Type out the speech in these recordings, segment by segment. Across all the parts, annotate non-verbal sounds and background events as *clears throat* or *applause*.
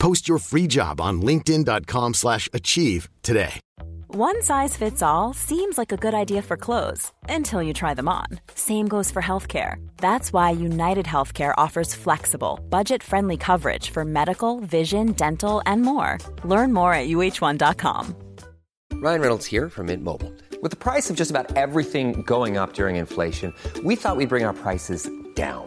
Post your free job on linkedin.com/achieve slash achieve today. One size fits all seems like a good idea for clothes until you try them on. Same goes for healthcare. That's why United Healthcare offers flexible, budget-friendly coverage for medical, vision, dental, and more. Learn more at uh1.com. Ryan Reynolds here from Mint Mobile. With the price of just about everything going up during inflation, we thought we'd bring our prices down.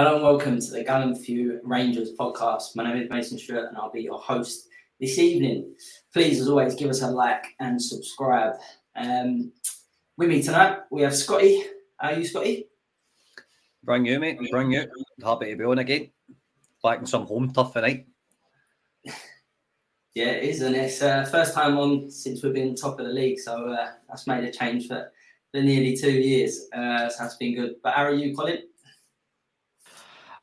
Hello and welcome to the Gallant Few Rangers podcast. My name is Mason Stewart and I'll be your host this evening. Please, as always, give us a like and subscribe. Um, with me tonight, we have Scotty. How are you, Scotty? Bring you, mate. Bring you. Happy to be on again. Back in some home turf tonight. *laughs* Yeah, it is, and it's uh, first time on since we've been top of the league, so uh, that's made a change for the nearly two years. Uh, so that's been good. But how are you, Colin?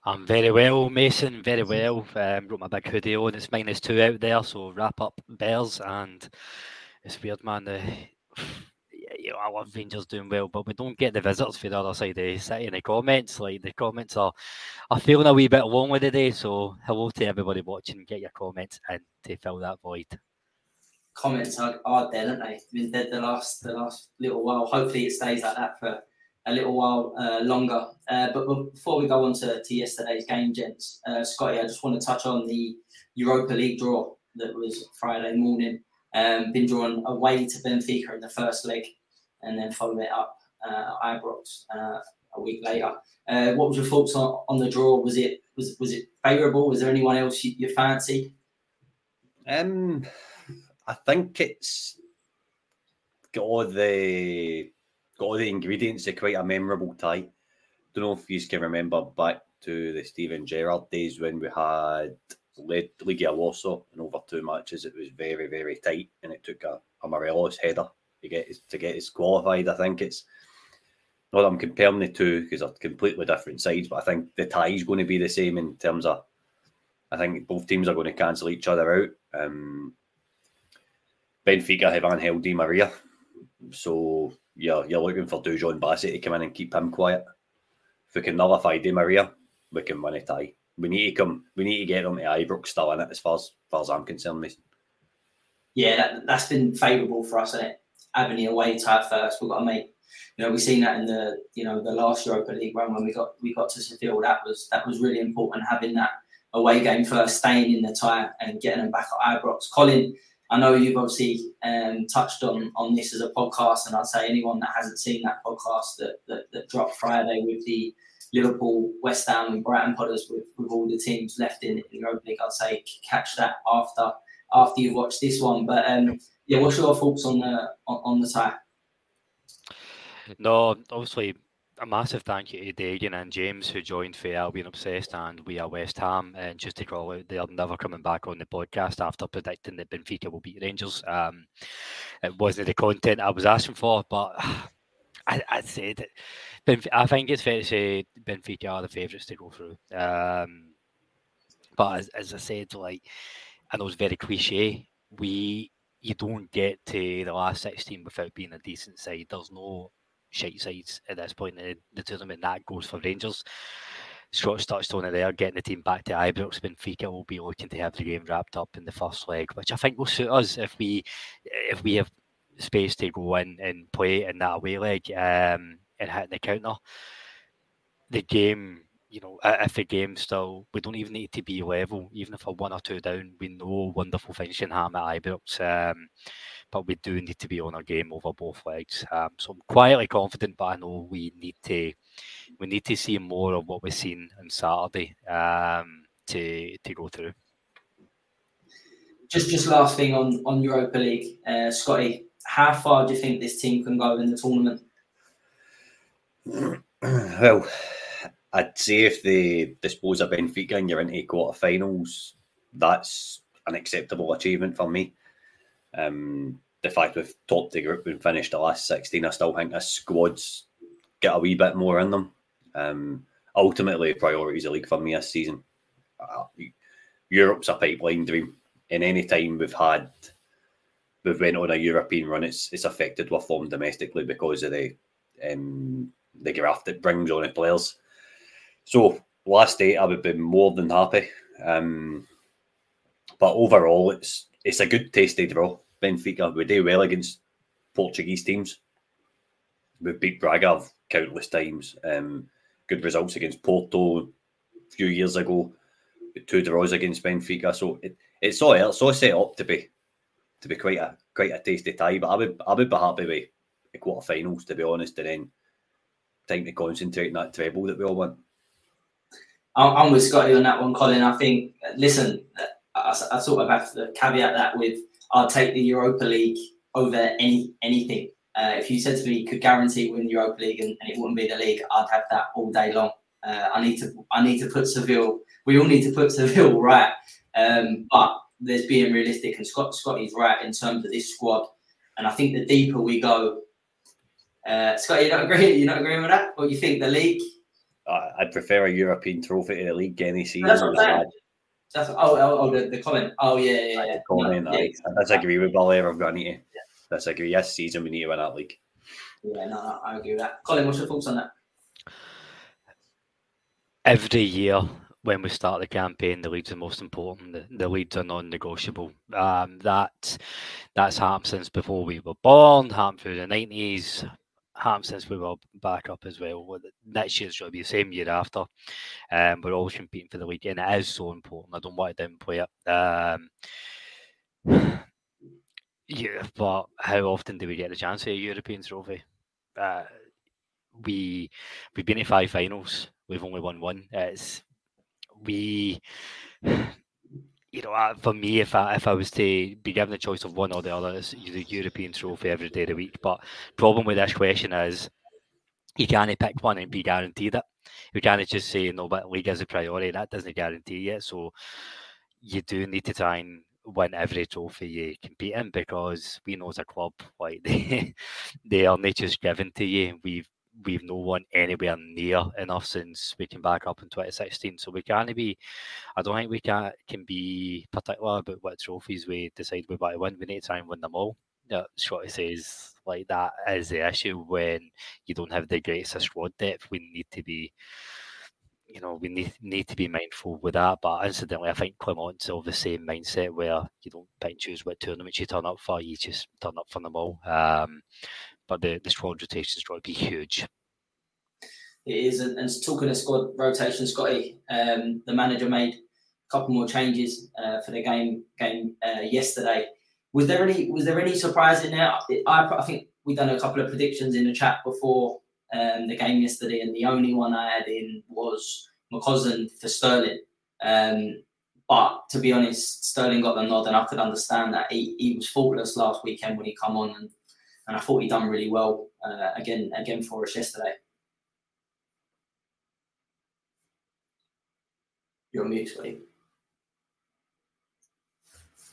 I'm very well, Mason. Very well. Um, wrote my big hoodie on. It's minus two out there, so wrap up Bears. And it's weird, man. The, *sighs* you know, I love Rangers doing well, but we don't get the visitors for the other side of the city in the comments. Like the comments are, are feeling a wee bit lonely today. So hello to everybody watching. Get your comments in to fill that void. Comments are, are dead, aren't they? Been dead the last the last little while. Hopefully, it stays like that for a little while uh, longer. Uh, but before we go on to, to yesterday's game, gents, uh, Scotty, I just want to touch on the Europa League draw that was Friday morning. Um, been drawn away to Benfica in the first leg, and then followed it up uh, Ibrox uh, a week later. Uh, what was your thoughts on, on the draw? Was it was was it favourable? Was there anyone else you, you fancy? Um, I think it's got the got all the ingredients of quite a memorable tie. Don't know if you can remember back to the Steven Gerrard days when we had led Legia Warsaw in over two matches. It was very, very tight, and it took a, a Morelos header to get to get us qualified. I think it's not that I'm comparing the two because they're completely different sides, but I think the tie is going to be the same in terms of. I think both teams are going to cancel each other out. Um, Benfica have Angel Di Maria, so yeah, you're looking for Dujon Bassett to come in and keep him quiet. If we can nullify Di Maria, we can win a tie. We need to come. We need to get them to Ibrox still in it, as far as, as far as I'm concerned, Mason. Yeah, that, that's been favourable for us, isn't it? Having the away tie first, we've got to make. You know, we've seen that in the you know the last Europa League run when we got we got to Seville. That was that was really important having that away game first, staying in the tie and getting them back at Ibrox. Colin, I know you've obviously um, touched on on this as a podcast, and I'd say anyone that hasn't seen that podcast that that, that dropped Friday with the Liverpool, West Ham, and Brighton podders with, with all the teams left in, in the Europa League, I'd say catch that after after you've watched this one. But um, yeah, what's your thoughts on the on, on the tie? No, obviously a massive thank you to Dagan and James who joined for Albion Obsessed and we are West Ham. And just to call out, they are never coming back on the podcast after predicting that Benfica will beat Rangers. Um, it wasn't the content I was asking for, but *sighs* I, I said Benfica, I think it's fair to say Benfica are the favourites to go through. Um, but as, as I said, like I know it's very cliche. We you don't get to the last 16 without being a decent side. There's no shite sides at this point in the tournament. That goes for Rangers. Scott's touched on it there, getting the team back to Ibrox. Benfica will be looking to have the game wrapped up in the first leg, which I think will suit us if we if we have space to go in and play in that away leg um, and hit the counter. The game, you know, if the game still, we don't even need to be level, even if we're one or two down. We know wonderful can happen at Ibrox. Um, but we do need to be on our game over both legs. Um, so I'm quietly confident, but I know we need to we need to see more of what we've seen on Saturday um, to to go through. Just just last thing on on Europa League, uh, Scotty, how far do you think this team can go in the tournament? *clears throat* Well, I'd say if they dispose of Benfica and you're into quarterfinals, that's an acceptable achievement for me. Um, the fact we've topped the group and finished the last 16, I still think this squad's get a wee bit more in them. Um, ultimately, priorities of league for me this season. Uh, Europe's a pipeline dream. In any time we've had, we've went on a European run, it's it's affected our form domestically because of the um, the graft it brings on the players. So last eight, I would be more than happy. Um, but overall, it's it's a good tasty draw. Benfica, we do well against Portuguese teams. We've beat Braga countless times. Um, good results against Porto a few years ago. Two draws against Benfica. So it, it's all it's all set up to be to be quite a quite a tasty tie. But I would I would be happy with the quarterfinals to be honest, and then time to concentrate on that treble that we all want. I'm with Scotty on that one, Colin. I think listen, I, I sort of have to caveat that with I'll take the Europa League over any anything. Uh, if you said to me, you could guarantee win the Europa League and, and, it wouldn't be the league, I'd have that all day long. Uh, I need to, I need to put Seville. We all need to put Seville *laughs* right. Um, but there's being realistic, and Scott Scotty's right in terms of this squad. And I think the deeper we go, uh, Scott, you not agree? You're not agreeing with that? What you think the league? I'd prefer a European trophy to the league any season. That's what I'm That's, oh, oh, oh the, the comment. Oh, yeah, yeah, yeah. Comment, no, yeah, I disagree with Billy. I've got to yeah disagree. Yes, season we need to win that league. Yeah, no, no, I agree with that. Colin, what's your thoughts on that? Every year when we start the campaign, the leads are most important. The, the leads are non-negotiable. Um, that that's happened since before we were born. Happened through the nineties. Happened since we were back up as well. Next year's going to be the same year after. Um, we're always competing for the league, and it is so important. I don't want to downplay it. Um, *sighs* yeah, but how often do we get the chance of a European trophy? Uh, we we've been to five finals. We've only won one. It's we, you know, for me, if I if I was to be given the choice of one or the other, it's the European trophy every day of the week. But problem with this question is, you can't pick one and be guaranteed it. You can't just say no, but league is a priority. That doesn't guarantee it. So you do need to try and win every trophy you compete in because we know as a club like *laughs* they they are not just given to you. We've we've no one anywhere near enough since we came back up in 2016. So we can't be I don't think we can can be particular about what trophies we decide we want to win. We need to try and win them all. Yeah, Scotty says like that is the issue when you don't have the greatest squad depth. We need to be you know, we need need to be mindful with that. But incidentally, I think Clement's of the same mindset where you don't pick and choose what tournaments you turn up for. You just turn up for them all. Um, but the the squad rotation is going to be huge. It is, and, and talking of squad rotation, Scotty, um, the manager made a couple more changes uh, for the game game uh, yesterday. Was there any was there any surprise in there? I, I think we done a couple of predictions in the chat before um, the game yesterday, and the only one I had in was my cousin for Sterling. Um, but to be honest, Sterling got the nod, and I could understand that he, he was faultless last weekend when he come on, and, and I thought he done really well uh, again again for us yesterday. You're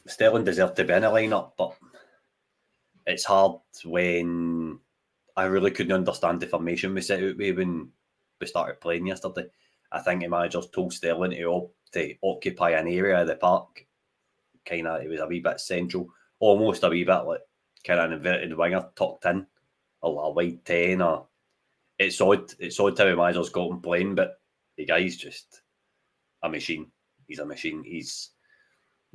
Sterling deserved to be in a lineup, but it's hard when I really couldn't understand the formation we set out with when we started playing yesterday. I think the managers told Sterling to, to occupy an area of the park. Kind of, it was a wee bit central, almost a wee bit like kind of an inverted winger tucked in, a, a wide 10 or it's odd. It's odd how Mazur's got him playing, but the guy's just a machine. He's a machine. He's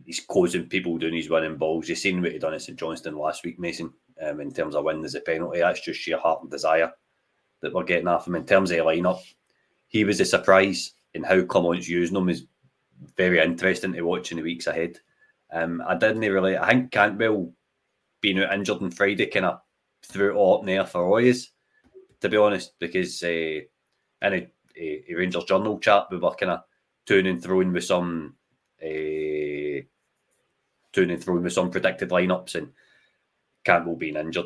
he's closing people doing his winning balls. You've seen what he done at St Johnstone last week, Mason. Um, in terms of winning as a penalty, that's just sheer heart and desire that we're getting off him. In terms of the lineup, he was a surprise, and how Clement's using him is very interesting to watch in the weeks ahead. Um, I didn't really. I think Cantwell being out injured on Friday kind of threw it all up in the air for Royes, to be honest, because uh, in a, a, a Rangers Journal chat we were kind of tuning and throwing with some uh, tuning and throwing with some predicted lineups and Cantwell being injured,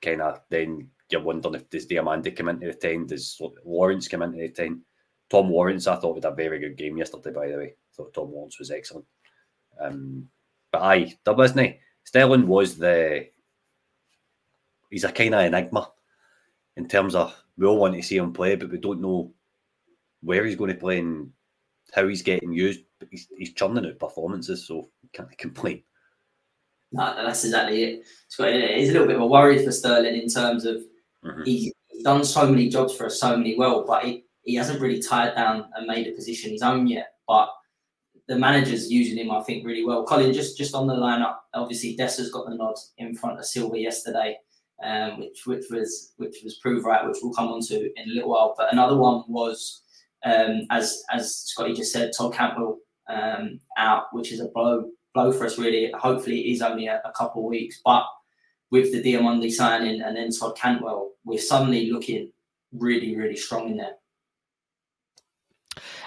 kind of then you're wondering if does Diomande come into the ten, does Lawrence come into the ten? Tom Lawrence, I thought had a very good game yesterday. By the way, I thought Tom Lawrence was excellent. Um, but aye, there wasn't? Sterling was the he's a kind of enigma in terms of we all want to see him play, but we don't know where he's going to play and how he's getting used. But he's, he's churning out performances, so can't *laughs* complain. No, that's exactly it. It's, got, it's a little bit of a worry for Sterling in terms of mm-hmm. he's, he's done so many jobs for us, so many well, but he, he hasn't really tied down and made a position his own yet. But the manager's using him, I think, really well. Colin, just just on the lineup, obviously Dessers got the nod in front of Silva yesterday, um, which which was which was proved right, which we'll come on to in a little while. But another one was um, as as Scotty just said, Todd Cantwell um, out, which is a blow blow for us really. Hopefully, it is only a, a couple of weeks, but with the Diomande signing and then Todd Cantwell, we're suddenly looking really really strong in there.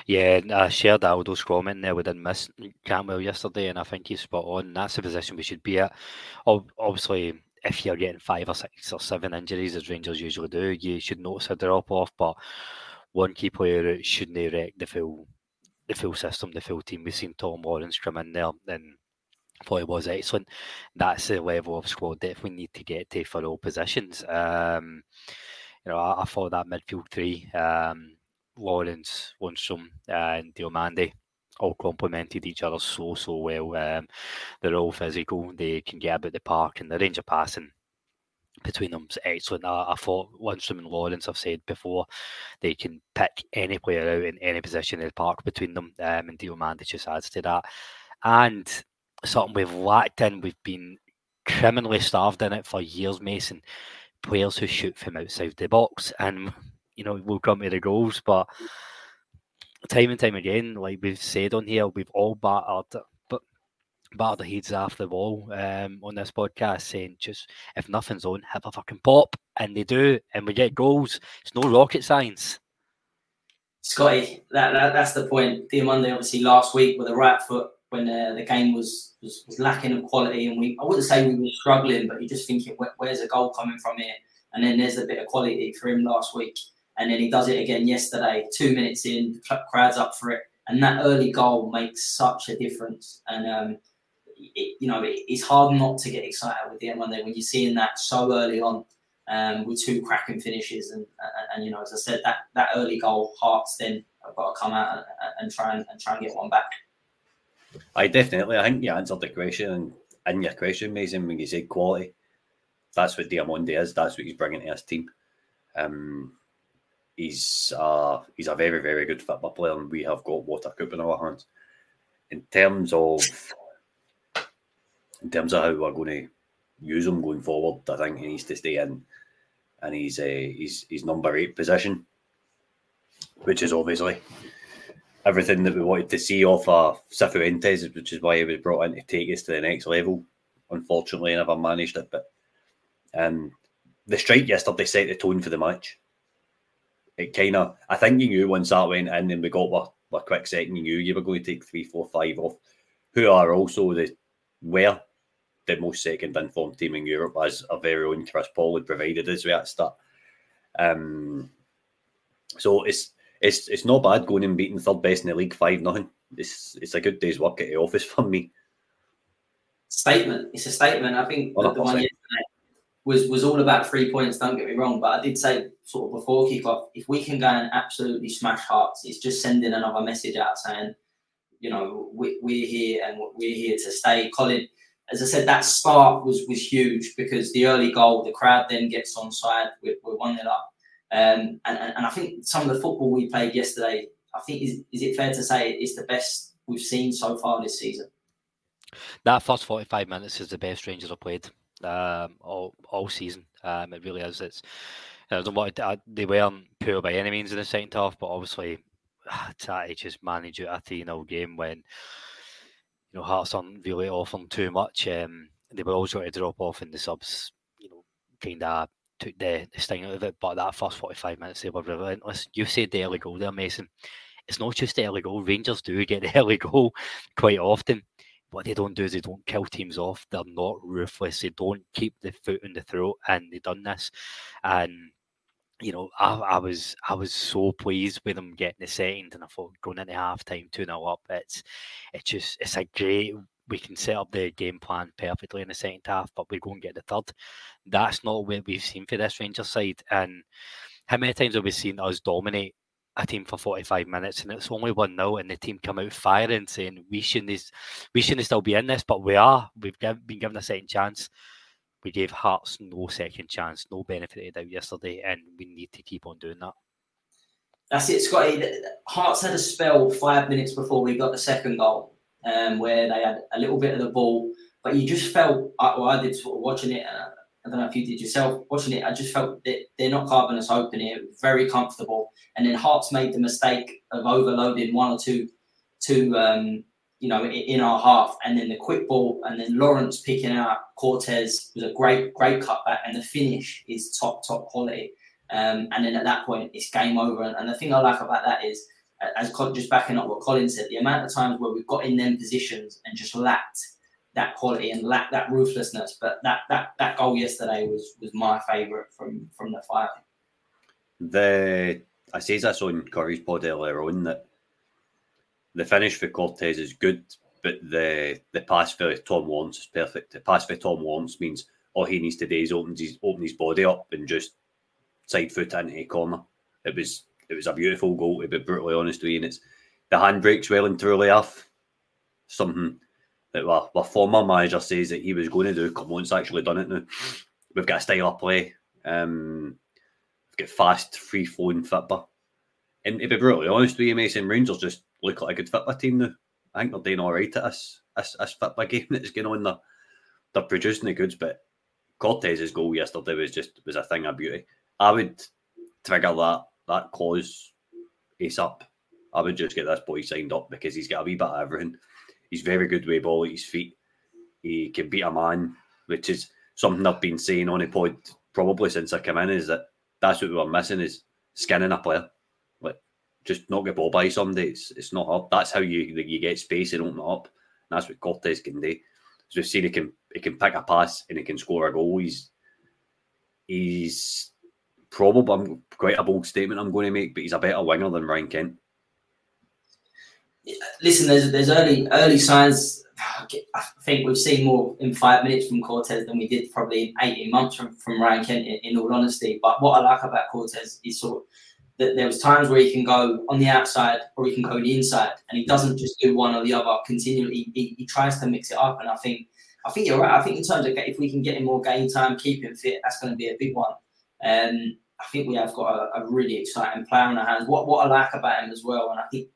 Yeah, I shared Aldo's comment there. We didn't miss Cantwell yesterday, and I think he's spot on. That's the position we should be at. Obviously, if you're getting five or six or seven injuries, as Rangers usually do, you should notice a drop off. But one key player shouldn't wreck the full the full system, the full team. We've seen Tom Lawrence come in there and thought it was excellent. That's the level of squad depth we need to get to for all positions. Um, you know, I, I thought that midfield three, um, Lawrence, Lundstram, and Diomande all complemented each other so so well. Um, they're all physical. They can get about the park, and the range of passing between them is excellent. I, I thought Lundstram and Lawrence, I've said before, they can pick any player out in any position in the park between them, um, and Diomande just adds to that. And something we've lacked in, we've been criminally starved in it for years, Mason. Players who shoot from outside the box, and you know we'll come to the goals, but time and time again, like we've said on here, we've all battered battered the heads off the wall um, on this podcast, saying just if nothing's on, have a fucking pop, and they do, and we get goals. It's no rocket science. Scotty, that, that that's the point. Diomande obviously last week with a right foot when uh, the game was, was, was lacking of quality, and we I wouldn't say we were struggling, but you're just thinking Where, where's a goal coming from here? And then there's a bit of quality for him last week and then he does it again yesterday. Two minutes in, the crowd's up for it, and that early goal makes such a difference. And um, it, you know, it, it's hard not to get excited with the M1 when you're seeing that so early on um, with two cracking finishes. And, and, and, you know, as I said, that that early goal, Hearts then have got to come out and, and try and, and try and get one back. I definitely. I think you answered the question and in your question, Mason, when you said quality. That's what Diomande is. That's what he's bringing to his team. Um, he's uh, he's a very very good football player, and we have got water cup in our hands. In terms of in terms of how we're going to use him going forward, I think he needs to stay in, and he's uh, he's he's number eight position, which is obviously everything that we wanted to see off of Cifuentes, which is why he was brought in to take us to the next level. Unfortunately, I never managed it, but um, the strike yesterday set the tone for the match it kind of, I think you knew once that went in and we got our quick second, you knew you were going to take three, four, five off, who are also the, where the most second informed team in Europe, as a very own Chris Paul had provided us with that start. Um, so it's it's it's not bad going and beating third best in the league five nothing. It's it's a good day's work at the office for me. Statement. It's a statement. I think the one yesterday was was all about three points. Don't get me wrong, but I did say sort of before kickoff, if we can go and absolutely smash hearts, it's just sending another message out saying, you know, we, we're here and we're here to stay. Colin, as I said, that start was was huge because the early goal, the crowd then gets on side. We're, we're one nil up. Um, and, and I think some of the football we played yesterday, I think is is it fair to say it's the best we've seen so far this season? That first forty-five minutes is the best Rangers have played um, all all season. Um, it really is. It's to, they weren't poor by any means in the second half, but obviously *sighs* to just manage a three 0 game when you know Hearts aren't really offering too much. Um, they were always going to drop off in the subs. You know, kind of took the, the sting out of it. But that first 45 minutes, they were relentless. You said the early goal there, Mason. It's not just the early goal. Rangers do get *laughs* the early goal quite often. What they don't do is they don't kill teams off. They're not ruthless. They don't keep the foot in the throat, and they've done this. And you know, I, I was I was so pleased with them getting the second, and I thought going into half time two 0 up. It's it's just it's a great we can set up the game plan perfectly in the second half, but we go and get the third. That's not what we've seen for this Rangers side. And how many times have we seen us dominate a team for 45 minutes and it's only 1 0 and the team come out firing saying we shouldn't we shouldn't still be in this, but we are. We've been given a second chance. We gave Hearts no second chance, no benefit of the doubt yesterday, and we need to keep on doing that. That's it, Scotty. Hearts had a spell five minutes before we got the second goal um, where they had a little bit of the ball, but you just felt, well, I did sort of watching it, I don't know if you did yourself watching it, I just felt that they're not carving us open here, very comfortable. And then Hearts made the mistake of overloading one or two, two um, you know, in our half, and then the quick ball, and then Lawrence picking out Cortez was a great, great cutback, and the finish is top, top quality. Um, and then at that point, it's game over. And, and the thing I like about that is as just backing up what Colin said, the amount of times where we've got in them positions and just lacked that quality and lacked that ruthlessness. But that that that goal yesterday was was my favourite from from the five. The I say this on Curry's pod earlier on that the finish for Cortez is good, but the the pass for Tom Lawrence is perfect. The pass for Tom Lawrence means all he needs to do is open his open his body up and just side foot into a corner. It was it was a beautiful goal, to be brutally honest with you. And it's the handbrake's well and truly off. Something that our, our former manager says that he was going to do. Cumberland's actually done it now. We've got a style of play. Um, we've got fast, free flowing football. And to be brutally honest with you, Mason Rangers just look like a good football team now. I think they're doing all right at this, this, this football *laughs* game that's going on. They're, they're producing the goods, but Cortez's goal yesterday was just was a thing of beauty. I would trigger that that cause clause ASAP. I would just get this boy signed up because he's got a wee bit of everything. He's very good with ball at his feet. He can beat a man, which is something I've been saying on a pod probably since I came in. Is that that's what we were missing is skinning a player. Just not get ball by somebody. It's it's not up. That's how you you get space and open up. And that's what Cortez can do. So we've seen he can he can pick a pass and he can score a goal. He's he's probably I'm quite a bold statement I'm going to make, but he's a better winger than Ryan Kent. Listen, there's there's early early signs. I think we've seen more in five minutes from Cortez than we did probably in 18 months from, from Ryan Kent, in, in all honesty. But what I like about Cortez is sort of that there was times where he can go on the outside or he can go the inside, and he doesn't just do one or the other continually. He, he tries to mix it up, and I think I think you're right. I think in terms of if we can get him more game time, keep him fit, that's going to be a big one. Um, I think we have got a, a, really exciting player on our hands. What what I like about him as well, and I think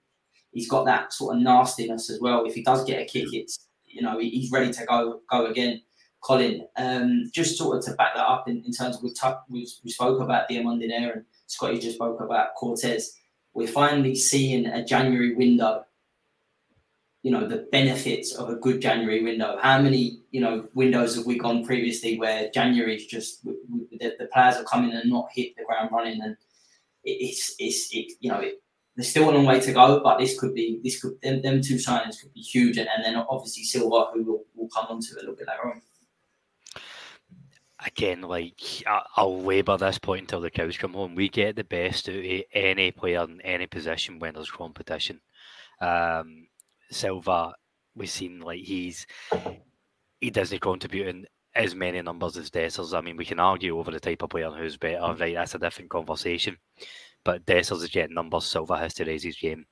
he's got that sort of nastiness as well. If he does get a kick, it's you know he's ready to go go again. Colin, um, just sort of to back that up in, in terms of we, t- we, we spoke about Diomande and Scotty just spoke about Cortez. We're finally seeing a January window you know the benefits of a good January window. How many you know windows have we gone previously where January is just the, the, players are coming and not hit the ground running, and it's it's it, you know it, there's still a long way to go, but this could be this could them, them two signings could be huge, and, and then obviously Silva who will will come onto a little bit later on. Again, like I'll labour this point until the cows come home. We get the best out of any player in any position when there's competition. Um, Silva, we've seen like he's he doesn't contribute in as many numbers as Dessers. I mean, we can argue over the type of player who's better, right? That's a different conversation. But Dessers is getting numbers. Silva has to raise his game.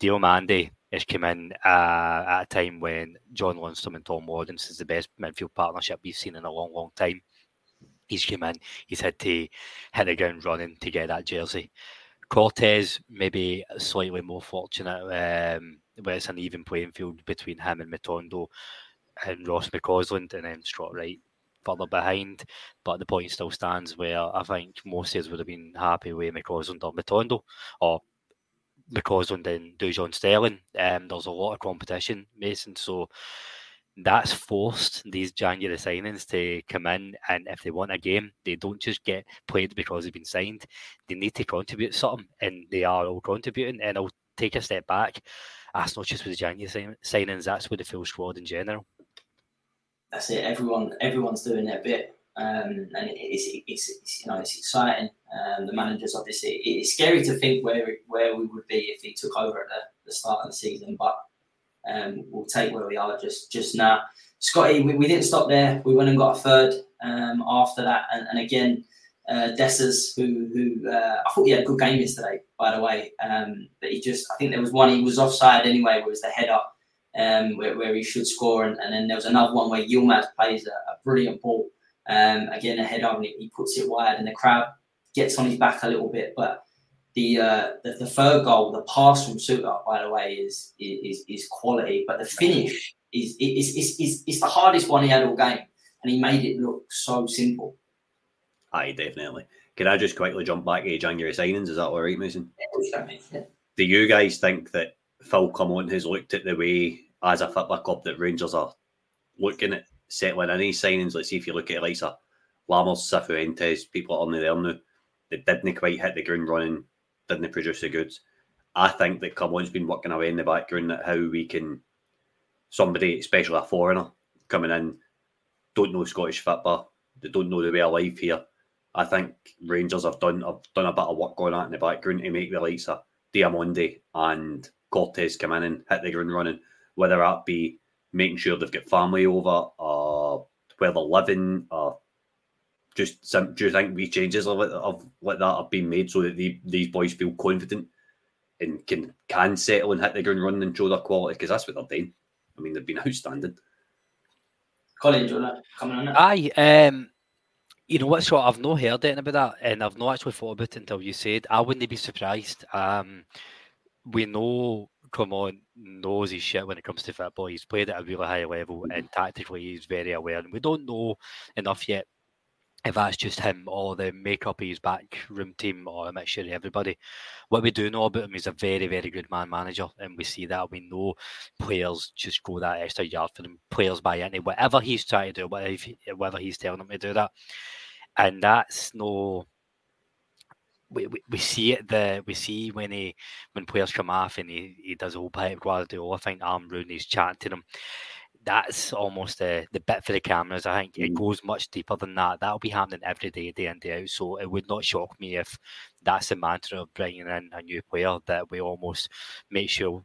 Diomande has come in uh, at a time when John Lundstram and Tom Lawrence is the best midfield partnership we've seen in a long, long time. He's come in, he's had to hit the ground running to get that jersey. Cortez maybe slightly more fortunate um, it's an even playing field between him and Matondo and Ross McCausland and then Scott Wright further behind. But the point still stands where I think most of us would have been happy with McCausland or Matondo or McCausland and Dujon Sterling. Um, there's a lot of competition, Mason. So that's forced these January signings to come in, and if they want a game, they don't just get played because they've been signed. They need to contribute something, and they are all contributing. And I'll take a step back. That's not just with the January signings; that's with the full squad in general. That's it. Everyone, everyone's doing their bit, um, and it's, it's, it's, you know it's exciting. Um, the managers obviously it's scary to think where where we would be if he took over at the, the start of the season, but um, we'll take where we are just just now. Scotty, we, we didn't stop there. We went and got a third um, after that, and, and again, uh, Dessers, who who uh, I thought he had a good game yesterday, by the way. Um, but he just, I think there was one he was offside anyway, where was the header um, where, where he should score, and, and then there was another one where Yilmaz plays a, a brilliant ball. Um, again, a header, and he, he puts it wide, and the crowd gets on his back a little bit, but the, uh, the, the third goal, the pass from Souttar, by the way, is is is quality, but the finish is is, is, is, is the hardest one he had all game, and he made it look so simple. Aye, definitely. Can I just quickly jump back to January signings? Is that all right, Mason? Yeah, Do you guys think that Phil Clement has looked at the way as a football club that Rangers are looking at settling any signings? Let's see if you look at Elisa Lammers, Cifuentes, people on there now that didn't quite hit the ground running didn't produce the goods. I think that Clement's been working away in the background at how we can somebody, especially a foreigner, coming in, don't know Scottish football, they don't know the way of life here. I think Rangers have done have done a bit of work on that in the background to make the likes of Diomande and Cortez come in and hit the ground running, whether that be making sure they've got family over, or where they're living, or just some, do you think wee changes of, of like that have been made so that the, these boys feel confident and can can settle and hit the ground running and show their quality? Because that's what they're doing. I mean, they've been outstanding. Colin, do you want to come on that? Aye, um, you know what? So I've not heard anything about that, and I've not actually thought about it until you said. I wouldn't be surprised. Um, we know Clement knows his shit when it comes to football. He's played at a really high level, and tactically he's very aware. And we don't know enough yet if that's just him or the makeup of his backroom team or a mixture of everybody. What we do know about him is a very, very good man manager, and we see that. We know players just go that extra yard for them. Players buy into whatever he's trying to do, whatever he's telling them to do that, and that's no. We, we, we see it the we see when he when players come off and he, he does a whole Pep Guardiola thing arm oh, round he's chatting to them that's almost the, the bit for the cameras. I think it mm. goes much deeper than that. That'll be happening every day, day in, day out. So it would not shock me if that's the mantra of bringing in a new player that we almost make sure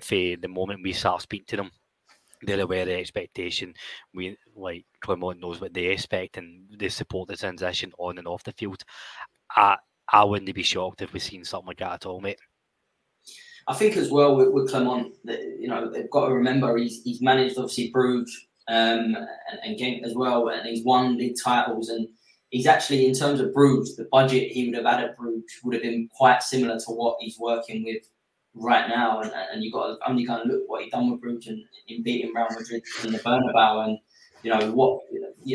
for the moment we start speaking to them, they're aware of the expectation. We like Clement knows what they expect and they support the transition on and off the field. I I wouldn't be shocked if we've seen something like that at all, mate. I think as well with, with Clement, that, you know, they've got to remember he's, he's managed obviously Bruges um, and, and Genk as well, and he's won league titles. And he's actually, in terms of Bruges, the budget he would have had at Bruges would have been quite similar to what he's working with right now. And, and you've got to only kind of look what he's done with Bruges and in beating Real Madrid in the Bernabeu. And, you know, what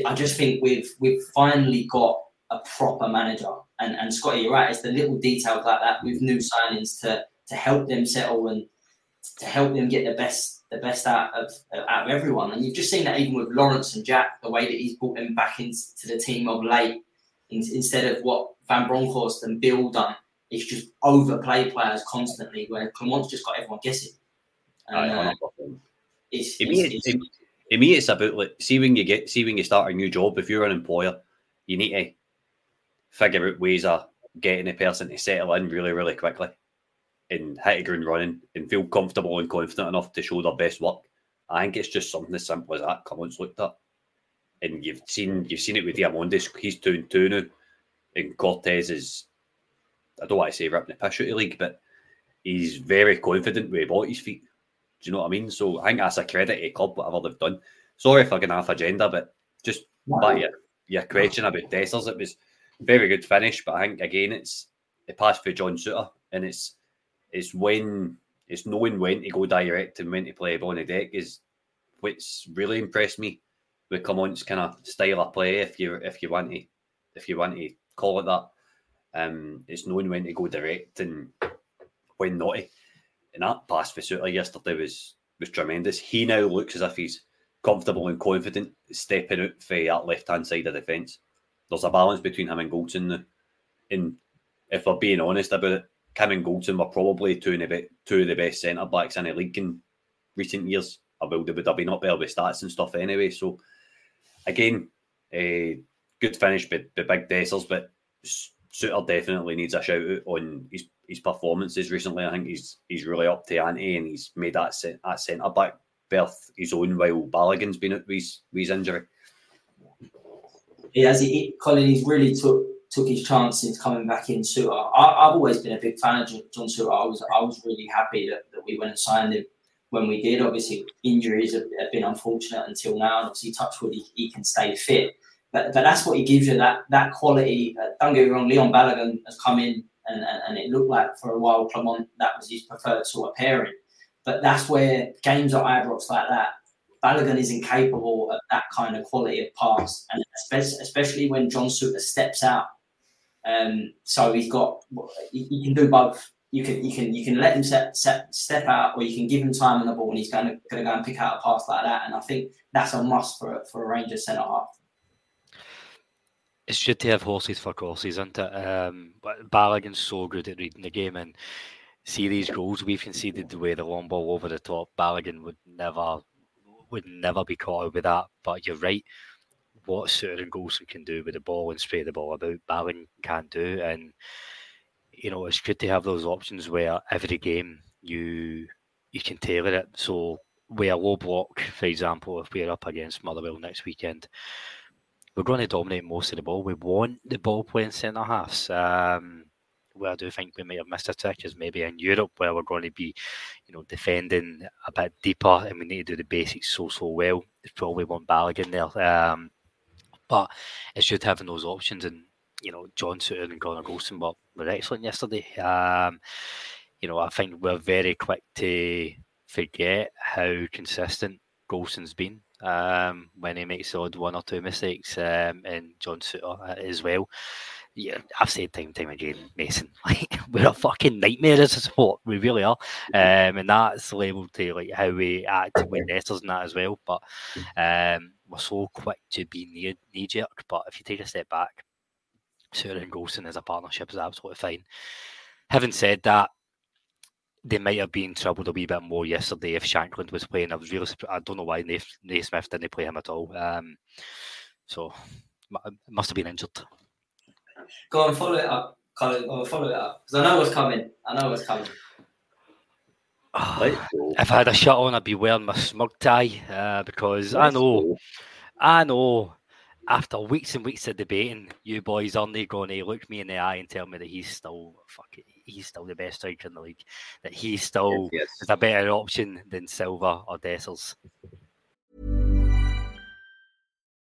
I just think we've, we've finally got a proper manager. And, and Scotty, you're right, it's the little details like that with new signings to to help them settle and to help them get the best the best out of out of everyone. And you've just seen that even with Lawrence and Jack, the way that he's brought them back into the team of late, in, instead of what Van Bronckhorst and Beale done. It's just overplay players constantly, where Clement's just got everyone guessing. And, uh, it's, it, it's, it, it, me, it's about like see when you get see when you start a new job. If you're an employer, you need to figure out ways of getting a person to settle in really, really quickly and hit a ground running and feel comfortable and confident enough to show their best work. I think it's just something as simple as that Clement's looked at. And you've seen you've seen it with Diomande's, he's two and two now. And Cortez is I don't want to say ripping the piss out of the league, but he's very confident with about his feet. Do you know what I mean? So I think that's a credit to the club, whatever they've done. Sorry for getting off agenda, but just no, back here. your question about Dessers, it was very good finish, but I think again it's it passed for John Souttar, and it's it's when it's knowing when to go direct and when to play on the deck is what's really impressed me with Clement's kind of style of play. If you if you want to if you want to call it that, um, it's knowing when to go direct and when not to. And that pass for Souttar yesterday was was tremendous. He now looks as if he's comfortable and confident stepping out for that left hand side of the fence. There's a balance between him and Goldson. And if we're being honest about it, Kim and Goldson were probably two, of the, two of the best centre backs in the league in recent years. I will, they would have been up there with stats and stuff anyway. So, again, a good finish by, by Big Dessers, but Souttar definitely needs a shout out on his, his performances recently. I think he's he's really up to ante and he's made that, that centre back berth his own while Balogun's been out with his, with his injury. He has. He, Colin, he's really took took his chance since coming back in Souttar. I, have always been a big fan of John Souttar. I was I was really happy that, that we went and signed him when we did. Obviously, injuries have, have been unfortunate until now, and obviously, Touchwood he, he can stay fit. But, but that's what he gives you that that quality. Uh, don't get me wrong, Leon Balogun has come in and, and, and, it looked like for a while Clement that was his preferred sort of pairing. But that's where games at Ibrox like that, Balogun is incapable of that kind of quality of pass, and especially when John Souttar steps out. Um, so he's got he, can do both. You can you can you can let him set, set, step out, or you can give him time on the ball, and he's going to going to go and pick out a pass like that. And I think that's a must for for a Rangers centre half. It's good to have horses for courses, isn't it? Um, Balogun's so good at reading the game, and see these goals we've conceded the way the long ball over the top. Balogun would never would never be caught out with that. But you're right. What certain Goldson can do with the ball and spray the ball about, Balogun can't do. And you know, it's good to have those options where every game you you can tailor it. So where a low block, for example, if we're up against Motherwell next weekend, we're going to dominate most of the ball. We want the ball playing centre halves. Um, where I do think we might have missed a is maybe in Europe where we're going to be, you know, defending a bit deeper and we need to do the basics so so well. Probably one Balogun there. Um, but it's just having those options and you know, John and Connor Goldson were, were excellent yesterday. Um, you know, I think we're very quick to forget how consistent Goldson's been um, when he makes odd one or two mistakes, um, and John Souttar as well yeah, I've said time and time again, Mason, *laughs* like we're a fucking nightmare as a sport. We really are. Um, and that's labelled to like how we act with investors and that as well. But um, we're so quick to be knee, knee jerk. But if you take a step back, Souttar and Goldson as a partnership is absolutely fine. Having said that, they might have been troubled a wee bit more yesterday if Shankland was playing. I was really I don't know why Naismith didn't play him at all. Um, so must have been injured. Go and follow it up, Colin. Or follow it up because I know what's coming. I know what's coming. if I had a shirt on, I'd be wearing my smug tie uh, because Let's I know, go. I know. After weeks and weeks of debating, you boys aren't going to look me in the eye and tell me that he's still fucking, he's still the best striker in the league, that he still yes, yes. is a better option than Silva or Dessers.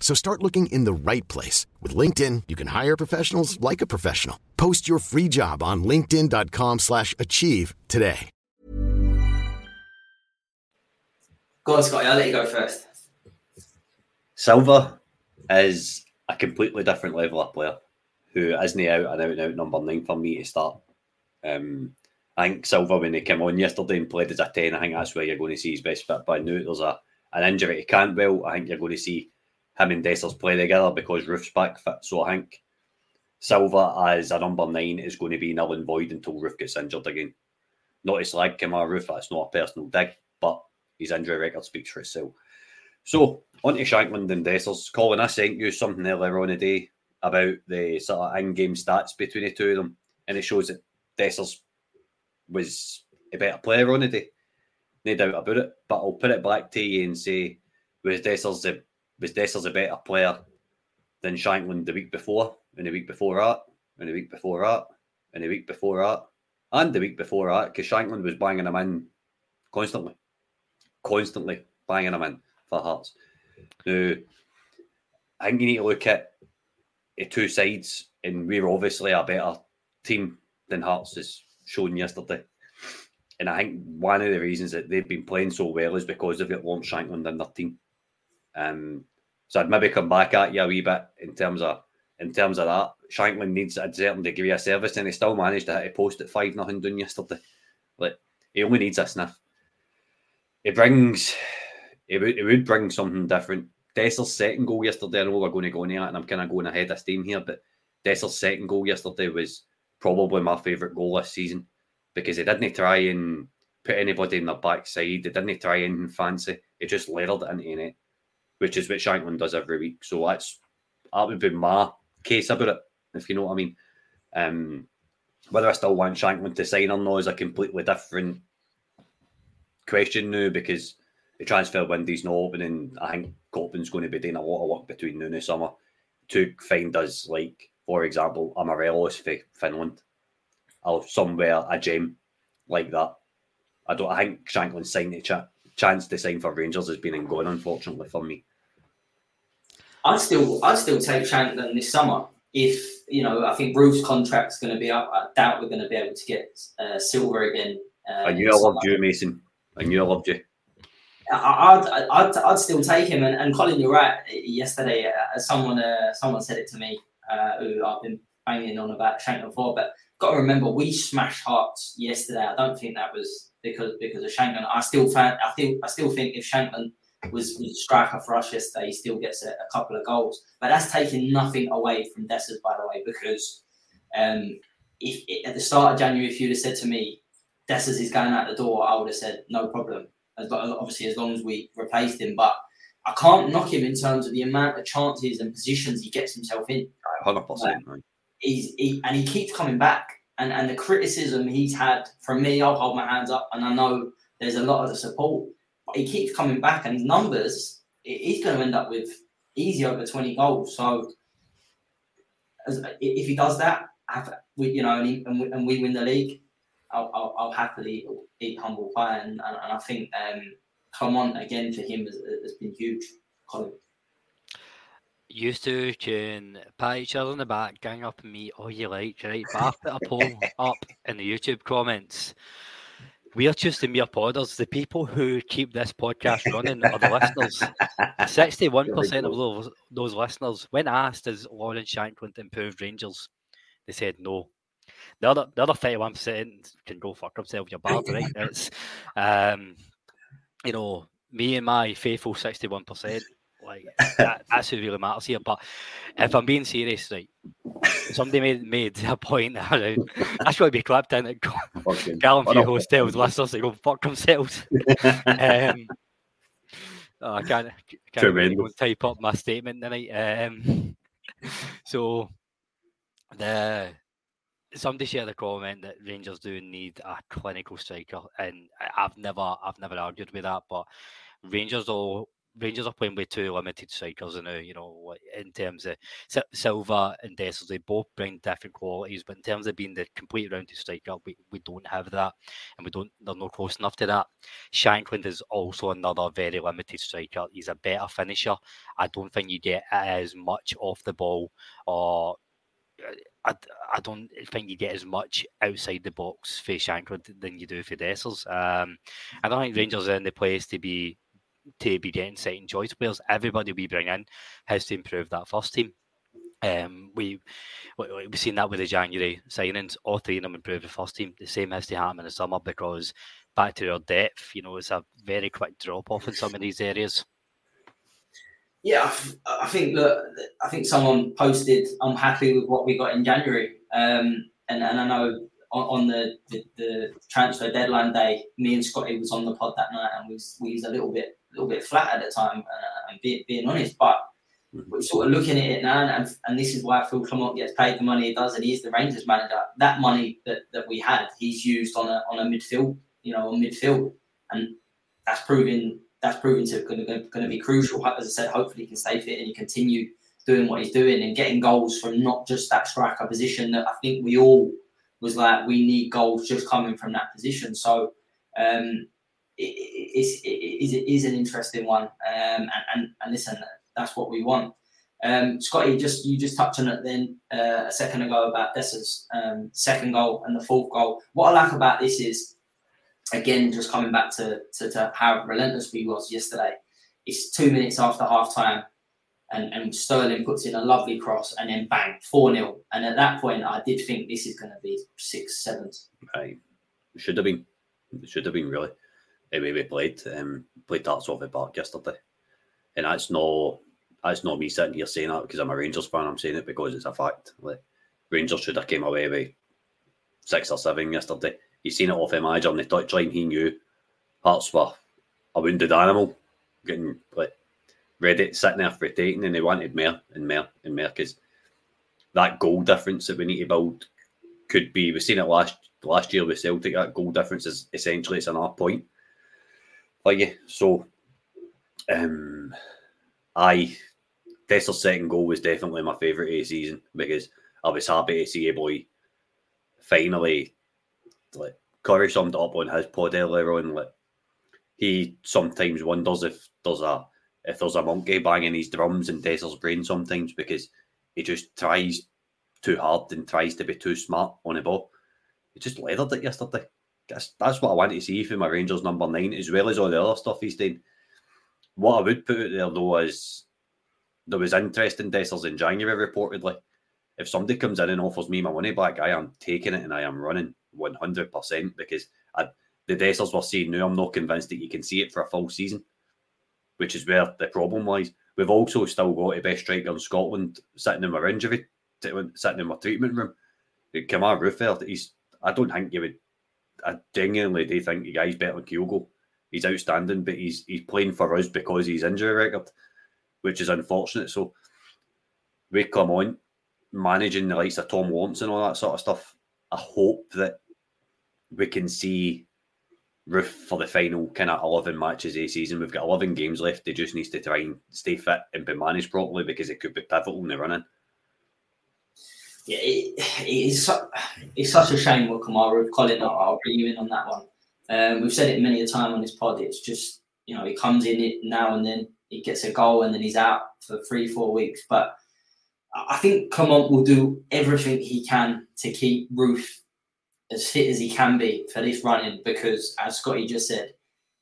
So start looking in the right place. With LinkedIn, you can hire professionals like a professional. Post your free job on linkedin.com slash achieve today. Go on, Scotty. I'll let you go first. Silva is a completely different level of player who isn't out and out and out number nine for me to start. Um, I think Silva, when he came on yesterday and played as a 10, I think that's where you're going to see his best fit. But I knew there's a, an injury to Cantwell. I think you're going to see him and Dessers play together because Roofe's back fit. So I think Silva as a number nine is going to be null and void until Roofe gets injured again. Not his leg came out Roofe, that's not a personal dig, but his injury record speaks for itself. So on to Shankland and Dessers. Colin, I sent you something earlier on the day about the sort of in-game stats between the two of them, and it shows that Dessers was a better player on the day. No doubt about it. But I'll put it back to you and say, was Dessers a, was Dessers a better player than Shankland the week before, and the week before that, and the week before that, and the week before that, and the week before that, because Shankland was banging him in constantly, constantly banging him in for Hearts. Now, I think you need to look at the two sides, and we're obviously a better team than Hearts has shown yesterday. And I think one of the reasons that they've been playing so well is because they've got Lawrence Shankland in their team. Um, so I'd maybe come back at you a wee bit in terms of in terms of that. Shankland needs a certain degree of service, and he still managed to hit a post at five nothing done yesterday. Like he only needs a sniff. He brings, it would, it would bring something different. Dessers' second goal yesterday. I know we're going to go near it, and I'm kind of going ahead of steam here, but Dessers' second goal yesterday was probably my favourite goal this season because he didn't try and put anybody in the backside. He didn't try anything fancy. He just leveled it into net, which is what Shankland does every week. So that's that would be my case about it, if you know what I mean. Um, whether I still want Shankland to sign or not is a completely different question now because the transfer window's not opening. I think Copland's going to be doing a lot of work between now and summer to find us like for example, a Morelos for Finland, or somewhere a gem like that. I don't. I think Shankland signed a ch- chance to sign for Rangers has been and gone, unfortunately for me. I'd still, I'd still take Shankland this summer if you know. I think Roofe's contract's going to be up. I doubt we're going to be able to get uh, Silva again. Uh, I knew I loved you, Mason. I knew I loved you. I'd, I'd, I'd still take him. And, and Colin, you're right. Yesterday, uh, someone uh, someone said it to me uh, who I've been banging on about Shankland for. But got to remember, we smashed Hearts yesterday. I don't think that was because because of Shankland. I still found, I think I still think if Shankland was, was striker for us yesterday, he still gets a, a couple of goals. But that's taking nothing away from Dessers, by the way, because um, if at the start of January, if you'd have said to me, Dessers is going out the door, I would have said no problem. As obviously as long as we replaced him, but I can't knock him in terms of the amount of chances and positions he gets himself in. Hundred percent. He's he, and he keeps coming back. And and the criticism he's had from me, I'll hold my hands up, and I know there's a lot of the support. He keeps coming back, and numbers, he's going to end up with easy over twenty goals. So as, if he does that, have, we, you know, and, he, and, we, and we win the league, I'll, I'll, I'll happily eat humble pie. And, and, and I think um, Clement again for him has, has been huge. Colin. Used to can pat each other on the back, gang up and meet all you like, right? But I've put a poll *laughs* up in the YouTube comments. We are just the mere podders. The people who keep this podcast running are the listeners. *laughs* Sixty-one percent of those, those listeners, when asked, "Is Lawrence Shankland improved Rangers?" They said no. The other, the other thirty-one percent can go fuck themselves. You're bad, right? *laughs* It's, um, you know, me and my faithful 61%, like that, that's who really matters here. But if I'm being serious, right, somebody made made a point around that's going to be clapped in at Gallant Few Hostels listeners to go fuck themselves. *laughs* um, oh, I can't, can't really type up my statement tonight. Um, so the somebody shared a comment that Rangers do need a clinical striker, and I've never, I've never argued with that. But Rangers are Rangers are playing with two limited strikers now. You know, in terms of Silva and Dessers, they both bring different qualities. But in terms of being the complete rounded striker, we, we don't have that, and we don't. They're not close enough to that. Shankland is also another very limited striker. He's a better finisher. I don't think you get as much off the ball or I, I don't think you get as much outside the box for Shankland than you do for Dessers. Um, I don't think Rangers are in the place to be to be getting second choice players. Everybody we bring in has to improve that first team. Um, we we've seen that with the January signings. All three of them improved the first team. The same has to happen in the summer because back to our depth, you know, it's a very quick drop off in some of these areas. Yeah, I think that I think someone posted, "I'm happy with what we got in January," um, and and I know on, on the, the, the transfer deadline day, me and Scotty was on the pod that night, and we we was a little bit little bit flat at the time, uh, and be, being honest, but mm-hmm. we're sort of looking at it now, and, and this is why Phil Clement gets paid the money he does, and he's the Rangers manager. That money that, that we had, he's used on a on a midfield, you know, on midfield, and that's proving that's proving to going to, going to be crucial. As I said, hopefully he can stay fit and he continue doing what he's doing and getting goals from not just that striker position that I think we all was like we need goals just coming from that position. So um, it, it is an interesting one, um, and, and, and listen, that's what we want. Um, Scotty, just you just touched on it then uh, a second ago about Dessers' um, second goal and the fourth goal. What I like about this is, again, just coming back to, to, to how relentless we was yesterday. It's two minutes after half time and, and Sterling puts in a lovely cross and then bang, 4 0. And at that point, I did think this is going to be six, seven. Right. Should have been. Should have been really. The way we played, um, played that off the park yesterday. And that's no that's not me sitting here saying that because I'm a Rangers fan. I'm saying it because it's a fact. Like Rangers should have came away with six or seven yesterday. He's seen it off him manager on the touchline. He knew Hearts were a wounded animal, getting like Reddit sitting there rotating and they wanted more and more and more because that goal difference that we need to build could be we've seen it last last year with Celtic that goal difference is essentially it's an half point for you so um I Dessers' second goal was definitely my favourite of the season because I was happy to see a boy finally like Corey summed up on his pod earlier on like he sometimes wonders if there's a if there's a monkey banging his drums in Dessers' brain sometimes because he just tries too hard and tries to be too smart on the ball. He just leathered it yesterday. That's, that's what I want to see from my Rangers number nine, as well as all the other stuff he's doing. What I would put out there though is there was interest in Dessers in January reportedly. If somebody comes in and offers me my money back, I am taking it and I am running 100% because I, the Dessers were saying, no, I'm not convinced that you can see it for a full season which is where the problem lies. We've also still got the best striker in Scotland sitting in our injury, sitting in my treatment room. Kemar Roofe, he's. I don't think you would. I genuinely do think the guy's better than Kyogo. He's outstanding, but he's he's playing for us because he's injury record, which is unfortunate. So we come on managing the likes of Tom Lawrence and all that sort of stuff. I hope that we can see Roofe for the final kind of 11 matches a season. We've got 11 games left. They just needs to try and stay fit and be managed properly because it could be pivotal in the running. Yeah, it, it's, it's such a shame what Kemar Roofe, Colin, I'll, bring you in on that one. Um, we've said it many a time on this pod. It's just, you know, he comes in it now and then, he gets a goal and then he's out for three, four weeks. But I think Clement will do everything he can to keep Roofe as fit as he can be for this running because, as Scotty just said,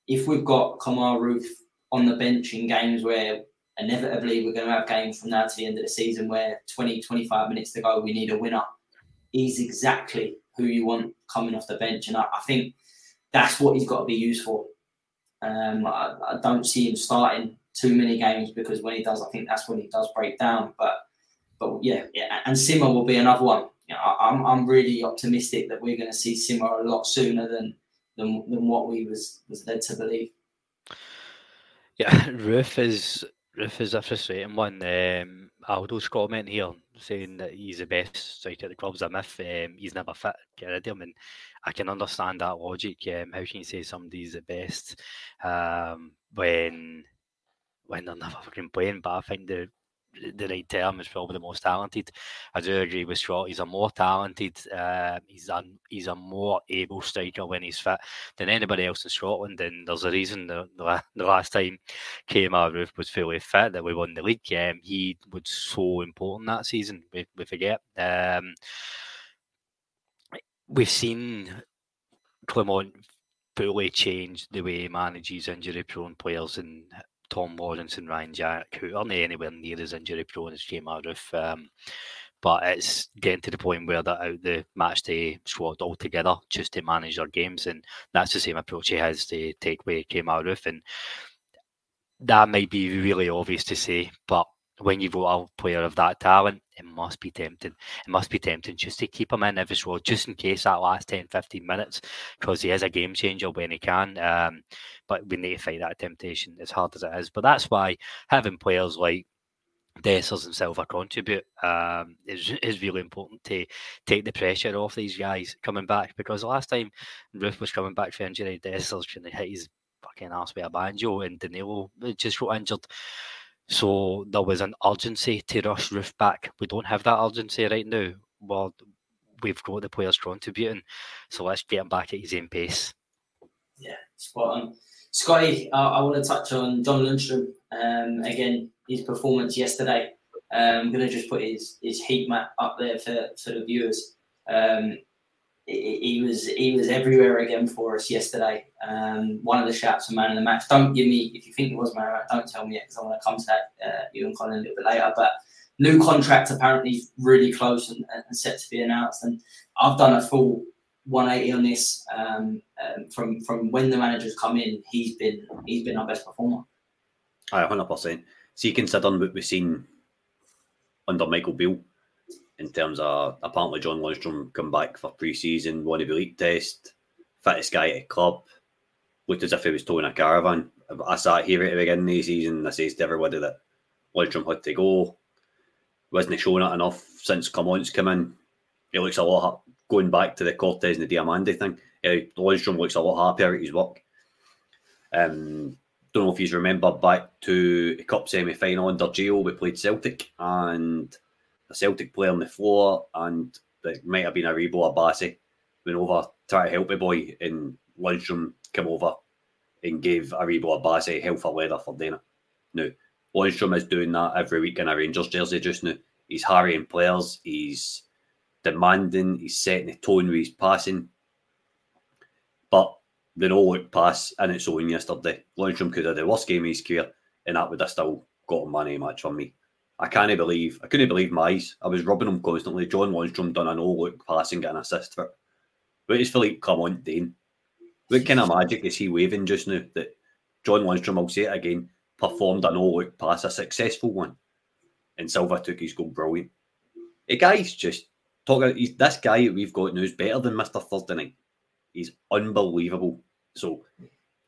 if we've got Kemar Roofe on the bench in games where inevitably we're going to have games from now to the end of the season where 20, 25 minutes to go, we need a winner, he's exactly who you want coming off the bench. And I, I think that's what he's got to be used for. Um, I, I, don't see him starting too many games because when he does, I think that's when he does break down. But but yeah, yeah, and Sima will be another one you know, I'm, I'm really optimistic that we're going to see Sima a lot sooner than, than than what we was was led to believe. Yeah, *laughs* Roofe is Roofe is a frustrating one. Um, Aldo's comment here saying that he's the best striker at the club's a myth. Um, he's never fit. Get rid of him, and I can understand that logic. Um, how can you say somebody's the best um, when when they're never fucking playing? But I think the the right term is probably the most talented. I do agree with Scott. He's a more talented, uh, he's a he's a more able striker when he's fit than anybody else in Scotland. And there's a reason the, the, *laughs* the last time Kemar Roofe was fully fit that we won the league. Um, he was so important that season. We, we forget. Um, we've seen Clement fully change the way he manages injury prone players and Tom Lawrence and Ryan Jack, who aren't anywhere near as injury prone as Kemar Roofe. Um, but it's getting to the point where they're out the match day squad altogether just to manage their games. And that's the same approach he has to take with Kemar Roofe. And that might be really obvious to say, but when you've got a player of that talent, it must be tempting. It must be tempting just to keep him in every role, just in case that last 10, 15 minutes, because he is a game changer when he can. Um, but we need to fight that temptation as hard as it is. But that's why having players like Dessers and Silva contribute um, is, is really important to take the pressure off these guys coming back because the last time Roofe was coming back for injury, Dessers to hit his fucking ass with a banjo and Danilo just got injured. So there was an urgency to rush Roofe back. We don't have that urgency right now. Well, we've got the players contributing, so let's get him back at his own pace. Yeah, spot on. Scotty, uh, I want to touch on John Lundstram. Um, again, his performance yesterday. Um, I'm going to just put his, his heat map up there for, for the viewers. Um, he, was he was everywhere again for us yesterday. Um, one of the shouts for man of the match. Don't give me if you think it was man match. Don't tell me yet because I want to come to that uh, you and Colin a little bit later. But new contract apparently really close and, and set to be announced. And I've done a full 180 on this um, um, from from when the managers come in. He's been he's been our best performer. Aye, hundred percent. See, considering what we've seen under Michael Beale in terms of apparently John Lundstram come back for pre-season, won a elite test, fittest guy at the club, looked as if he was towing a caravan. I sat here at the beginning of the season. I says to everybody that Lundstram had to go. Wasn't showing it enough since Clement's come in. He looks a lot going back to the Cortez and the Diomande thing, uh, Lundstram looks a lot happier at his work. Um, don't know if you remember back to the Cup semi final under Gio, we played Celtic and a Celtic player on the floor, and it might have been a Rebo Abassi went over try to help the boy, and Lundstram came over and gave Aribo Abassi hell for leather for dinner. Now, Lundstram is doing that every week in a Rangers jersey just now. He's harrying players, he's demanding, he's setting the tone with his passing. But the no look pass in its own yesterday. Lundstram could have the worst game of his career, and that would have still got a money match for me. I can't believe I couldn't believe my eyes. I was rubbing them constantly. John Lundstram done an all look pass and get an assist for it. What is Philippe Clement doing? What kind of *laughs* magic is he waving just now that John Lundstram, I'll say it again, performed an all look pass, a successful one, and Silva took his goal brilliant. The guy's just talking. He's this guy that we've got now is better than Mister Thursday Night. He's unbelievable. So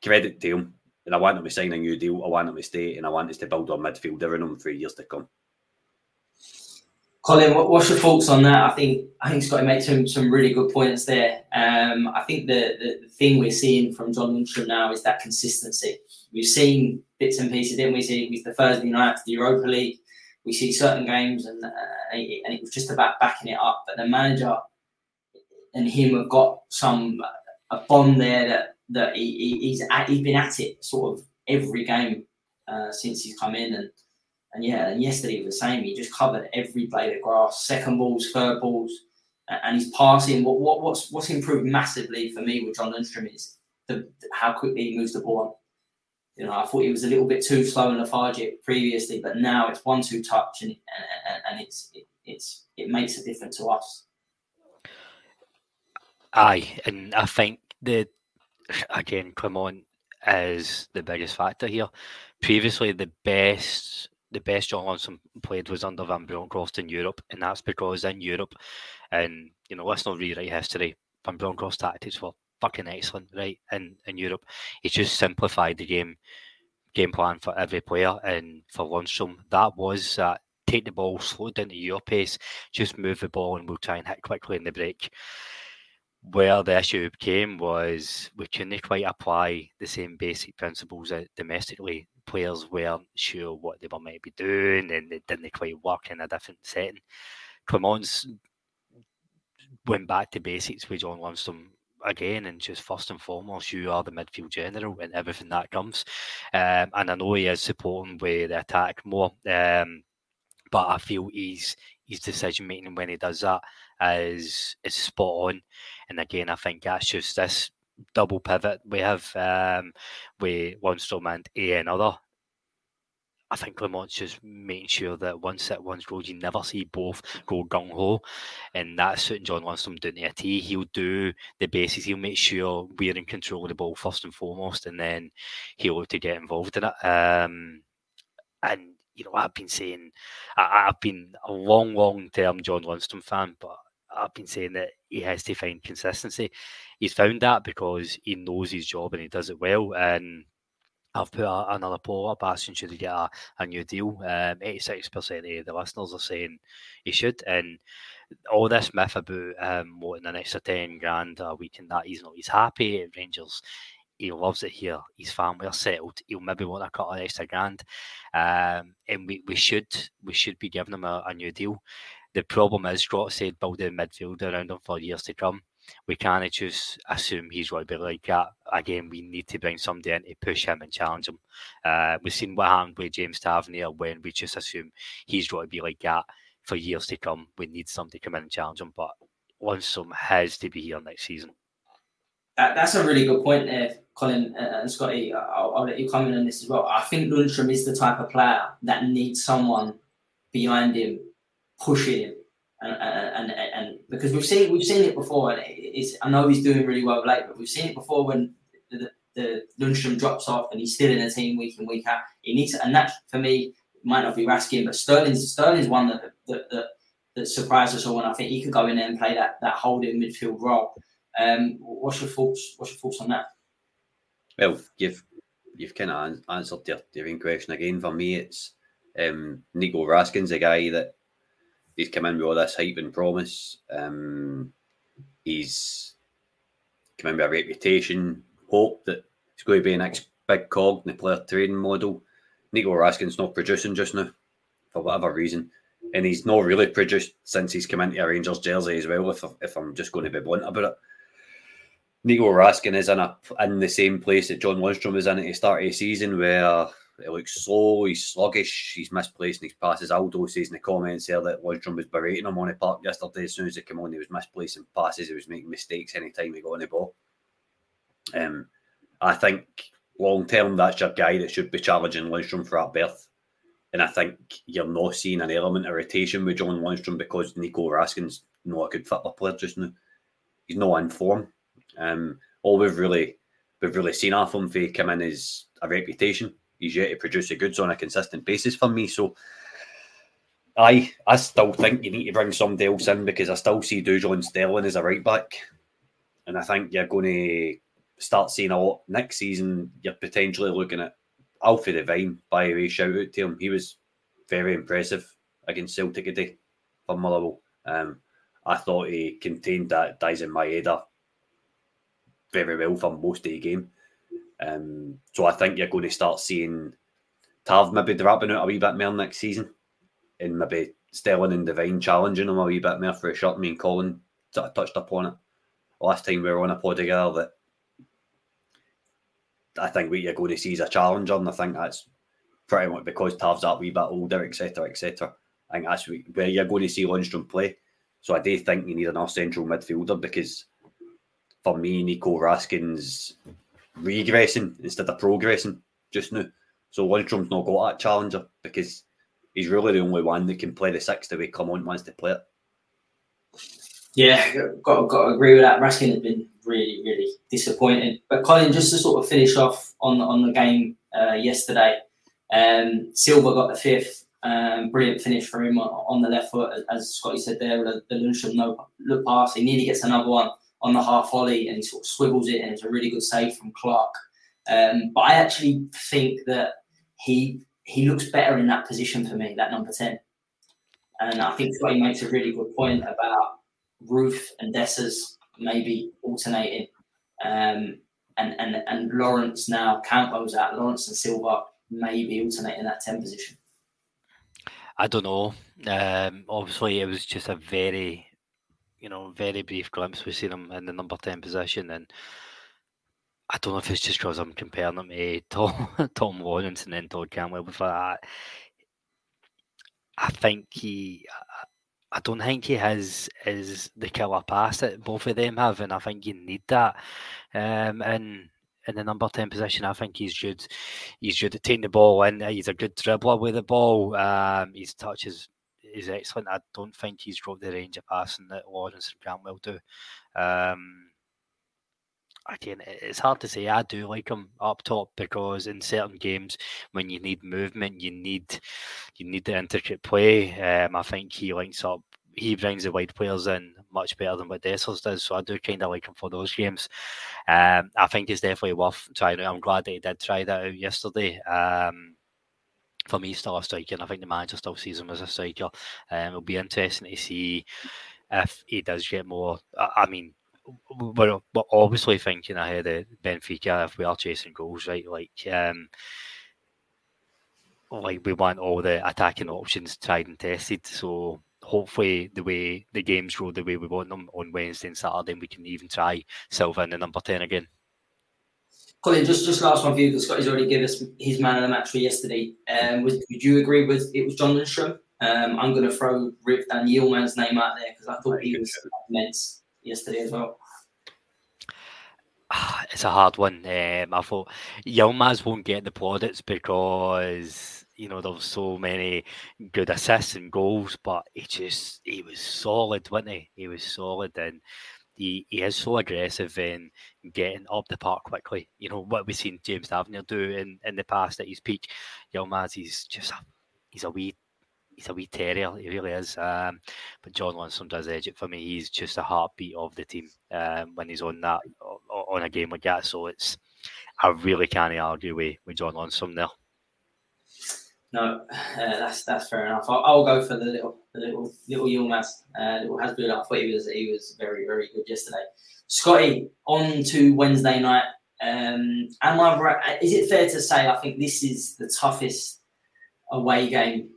credit to him. And I want him to sign a new deal. I want him to stay, and I want us to build our midfield around him for years to come. Colin, what, what's your thoughts on that? I think I think Scotty made some some really good points there. Um, I think the, the, the thing we're seeing from John Lundstram now is that consistency. We've seen bits and pieces, didn't we? See, with the Thursday night to the Europa League, we see certain games, and uh, and it was just about backing it up. But the manager and him have got some a bond there that that he, he's at, he's been at it sort of every game uh, since he's come in, and and yeah, and yesterday was the same. He just covered every blade of grass, second balls, third balls, and he's passing. What, what what's what's improved massively for me with John Lundstram is the how quickly he moves the ball. You know, I thought he was a little bit too slow and lethargic previously, but now it's one two touch and and, and it's it, it's it makes a difference to us. Aye, and I think the again Clement is the biggest factor here. Previously, the best the best John Lundstram played was under Van Bronckhorst in Europe, and that's because in Europe, and you know, let's not rewrite history. Van Bronckhorst tactics were fucking excellent, right? In in Europe, he just simplified the game game plan for every player, and for Lundstram, that was. Uh, take the ball, slow down to your pace, just move the ball, and we'll try and hit quickly in the break where the issue came was we couldn't quite apply the same basic principles domestically. Players weren't sure what they were might be doing and they didn't quite work in a different setting. Clement's went back to basics with John Lundstram again and just first and foremost you are the midfield general and everything that comes um, and I know he is supporting with the attack more um, but I feel he's his decision making when he does that is is spot on. And again, I think that's just this double pivot we have um, with Lundstram and a another I think Clement's just making sure that once it once goes, you never see both go gung ho, and that's suiting John Lundstram doing to a T. He'll do the basics. He'll make sure we're in control of the ball first and foremost, and then he'll to get involved in it. Um, and you know, I've been saying, I, I've been a long, long term John Lundstram fan, but I've been saying that he has to find consistency. He's found that because he knows his job and he does it well. And I've put a, another poll up asking should he get a, a new deal. Um, 86% of the listeners are saying he should. And all this myth about um, wanting an extra 10 grand a week and that he's not, he's happy at Rangers. He loves it here. His family are settled. He'll maybe want a couple of extra grand, um, and we, we should we should be giving him a, a new deal. The problem is, Grot said, building midfield around him for years to come we can't just assume he's going to be like that. Again, we need to bring somebody in to push him and challenge him. Uh, we've seen what happened with James Tavernier when we just assume he's going to be like that for years to come. We need somebody to come in and challenge him, but Lundstram has to be here next season. that's a really good point there, Colin and Scotty. I'll, I'll, let you comment on this as well. I think Lundstram is the type of player that needs someone behind him, pushing him, and, and, and, because we've seen we've seen it before, and it's I know he's doing really well late, but we've seen it before when the, the Lundstram drops off and he's still in the team week in week out. He needs and that for me might not be Raskin, but Sterling's Sterling's one that that, that that surprised us all, and I think he could go in there and play that that holding midfield role. Um, what's your thoughts? What's your thoughts on that? Well, you've you've kind of answered your, your own question again. For me, it's um, Nico Raskin's a guy that he's come in with all this hype and promise. Um, he's come in with a reputation, hope that he's going to be a next big cog in the player trading model. Nico Raskin's not producing just now for whatever reason. And he's not really produced since he's come into a Rangers jersey as well, if, if I'm just going to be blunt about it. Nico Raskin is in a in the same place that John Lundstram was in at the start of the season, where it looks slow, he's sluggish, he's misplacing his passes. Aldo says in the comments there that Lundstram was berating him on the park yesterday. As soon as he came on, he was misplacing passes, he was making mistakes anytime he got on the ball. Um, I think long term, that's your guy that should be challenging Lundstram for that berth. And I think you're not seeing an element of rotation with John Lundstram because Nico Raskin's not a good football player just now. He's not in form. Um, all we've really we've really seen off him for come in is a reputation he's yet to produce the goods on a consistent basis for me. So I I still think you need to bring somebody else in because I still see Dujon Sterling as a right back. And I think you're going to start seeing a lot next season. You're potentially looking at Alfie Devine, by the way, shout out to him. He was very impressive against Celtic today for Motherwell. Um, I thought he contained that Daizen Maeda very well for most of the game. Um, so I think you're going to start seeing Tav maybe dropping out a wee bit more next season, and maybe Sterling and Devine challenging him a wee bit more for a shot. Me and Colin sort of touched upon it last time we were on a pod together that I think what you're going to see is a challenger, and I think that's pretty much because Tav's that wee bit older, etc., etc. I think that's where you're going to see Lundstram play. So I do think you need another central midfielder because for me, Nico Raskin's regressing instead of progressing just now. So Lundstram's not got that challenger because he's really the only one that can play the six the way Clement wants to play it. Yeah, got, got to agree with that. Raskin has been really, really disappointing. But Colin, just to sort of finish off on on the game uh, yesterday, um, Silva got the fifth. Um, brilliant finish for him on, on, the left foot, as Scotty said there. The, the Lundstram no look pass. He nearly gets another one on the half volley and he sort of swivels it, and it's a really good save from Clark. Um, but I actually think that he he looks better in that position for me, that number ten. And I think Scotty makes a really good point about Roofe and Dessers maybe alternating. Um, and, and, and Lawrence now, Cantwell's out, Lawrence and Silva maybe alternating that 10 position. I don't know. Um, obviously, it was just a very you know, very brief glimpse. We see him in the number 10 position. And I don't know if it's just because I'm comparing him to *laughs* Tom, Tom Lawrence and then Todd Cantwell. But I, I think he, I don't think he has is the killer pass that both of them have, and I think you need that. Um, and in the number ten position. I think he's good. He's good at taking the ball in. He's a good dribbler with the ball. Um, his touch is is excellent. I don't think he's got the range of passing that Lawrence and Grant will do. Um, again, it's hard to say. I do like him up top because in certain games, when you need movement, you need you need the intricate play. Um, I think he links up. He brings the wide players in much better than what Dessers does. So I do kind of like him for those games. Um, I think it's definitely worth trying. I'm glad that he did try that out yesterday. Um, for me, still a striker, and I think the manager still sees him as a striker. Um, it'll be interesting to see if he does get more. I, I mean, we're, we're obviously thinking ahead of Benfica if we are chasing goals, right? Like, um, like we want all the attacking options tried and tested. So hopefully, the way the games go the way we want them on Wednesday and Saturday, we can even try Silva in the number ten again. Colin, just just last one for you because Scotty's already given us his man of the match for yesterday. Um, was, would you agree with it was John Lundstram? Um, I'm going to throw Ridvan Yilmaz's name out there because I thought he was immense yesterday as well. It's a hard one. Um, I thought Yilmaz won't get the plaudits because you know there's so many good assists and goals, but he just he was solid, wasn't he? He was solid and he, he is so aggressive in getting up the park quickly. You know what we've seen James Tavernier do in, in the past at his peak. Yilmaz, he's just a, he's a wee he's a wee terrier. He really is. Um, but John Lundstram does edge it for me. He's just a heartbeat of the team um, when he's on that on a game like that. So it's I really can't argue with, with John Lundstram there. No, uh, that's that's fair enough. I'll, I'll, go for the little the little little Yilmaz. Uh, little Hasbulla. I thought he was he was very very good yesterday. Scotty, on to Wednesday night. Um, am I right? Is it fair to say I think this is the toughest away game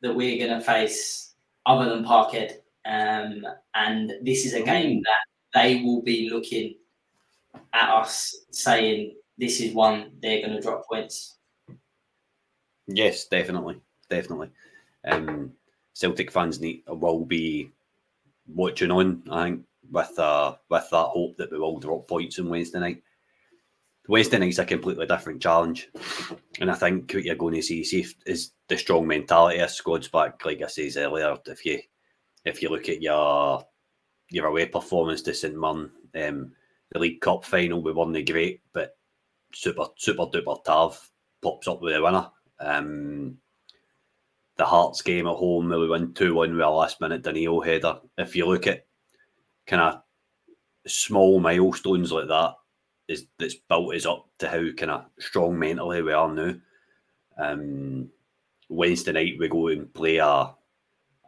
that we're going to face other than Parkhead. Um, and this is a game that they will be looking at us saying this is one they're going to drop points. Yes, definitely, definitely. Um, Celtic fans need will be watching on. I think with uh, with that hope that we will drop points on Wednesday night. Wednesday night's a completely different challenge, and I think what you're going to see, see is the strong mentality of squads back. Like I said earlier, if you if you look at your your away performance to St Mirren, um, the League Cup final, we won the great, but super super duper Tav pops up with the winner. Um, the Hearts game at home, where we win 2 1 with a last minute Danilo header. If you look at kind of small milestones like that, is that's built us up to how kind of strong mentally we are now. Um, Wednesday night we go and play a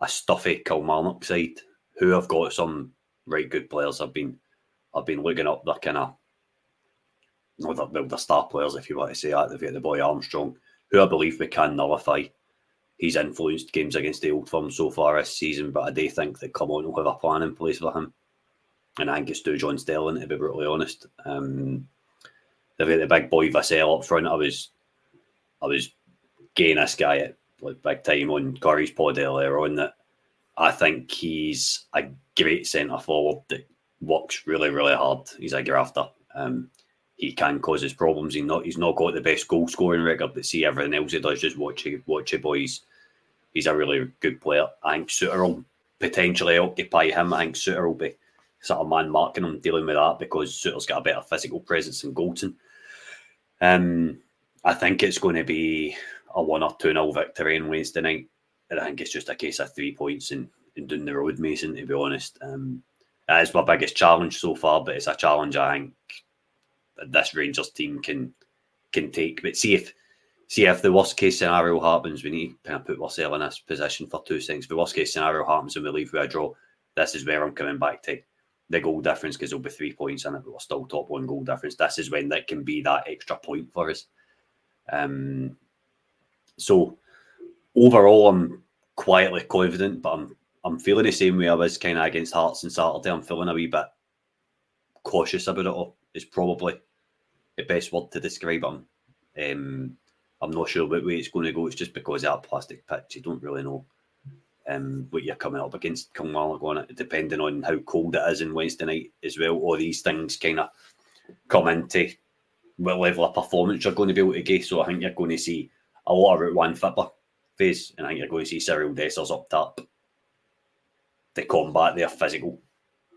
a stuffy Kilmarnock side who have got some right good players. I've been I've been looking up their kind of no, they're, well, star players if you want to say that. They've got the boy Armstrong, who I believe we can nullify. He's influenced games against the old firm so far this season, but I do think that Kilmarnock will have a plan in place for him and I think it's Dujon Sterling to be brutally honest. Um, they've got the big boy Vassell up front. I was, I was getting this guy at like big time on Corey's pod earlier on that I think he's a great centre forward that works really really hard. He's a grafter. Um, he can cause his problems. He's not he's not got the best goal scoring record, but see everything else he does. Just watch watch it, boys. He's a really good player. I think Souttar will potentially occupy him. I think Souttar will be sort of man marking him, dealing with that because Souttar's got a better physical presence than Goldson. Um, I think it's going to be a one or two nil victory on Wednesday night. And I think it's just a case of three points and in doing the road, Mason. To be honest, um, that is my biggest challenge so far, but it's a challenge I think this Rangers team can can take. But see if see if the worst case scenario happens, we need to kind of put ourselves in this position for two things. The worst case scenario happens and we leave with a draw, this is where I'm coming back to the goal difference because there'll be three points in it, but we're still top one goal difference. This is when that can be that extra point for us. Um, so overall, I'm quietly confident, but I'm I'm feeling the same way I was kind of against Hearts and Saturday. I'm feeling a wee bit cautious about it all. Is probably the best word to describe it. Um, I'm not sure what way it's going to go. It's just because that plastic pitch. You don't really know um, what you're coming up against Kilmarnock on it, depending on how cold it is in Wednesday night as well. All these things kind of come into what level of performance you're going to be able to get. So I think you're going to see a lot of Route 1 Fitler phase, and I think you're going to see Cyril Dessers up top to combat their physical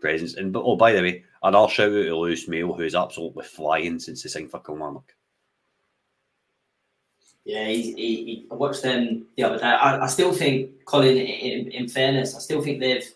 presence. And oh, by the way, another shout out to Lewis Mayo, who's absolutely flying since he signed for Kilmarnock. Yeah, he, he, I watched them the other day. I, I still think, Colin, in, in, fairness, I still think they've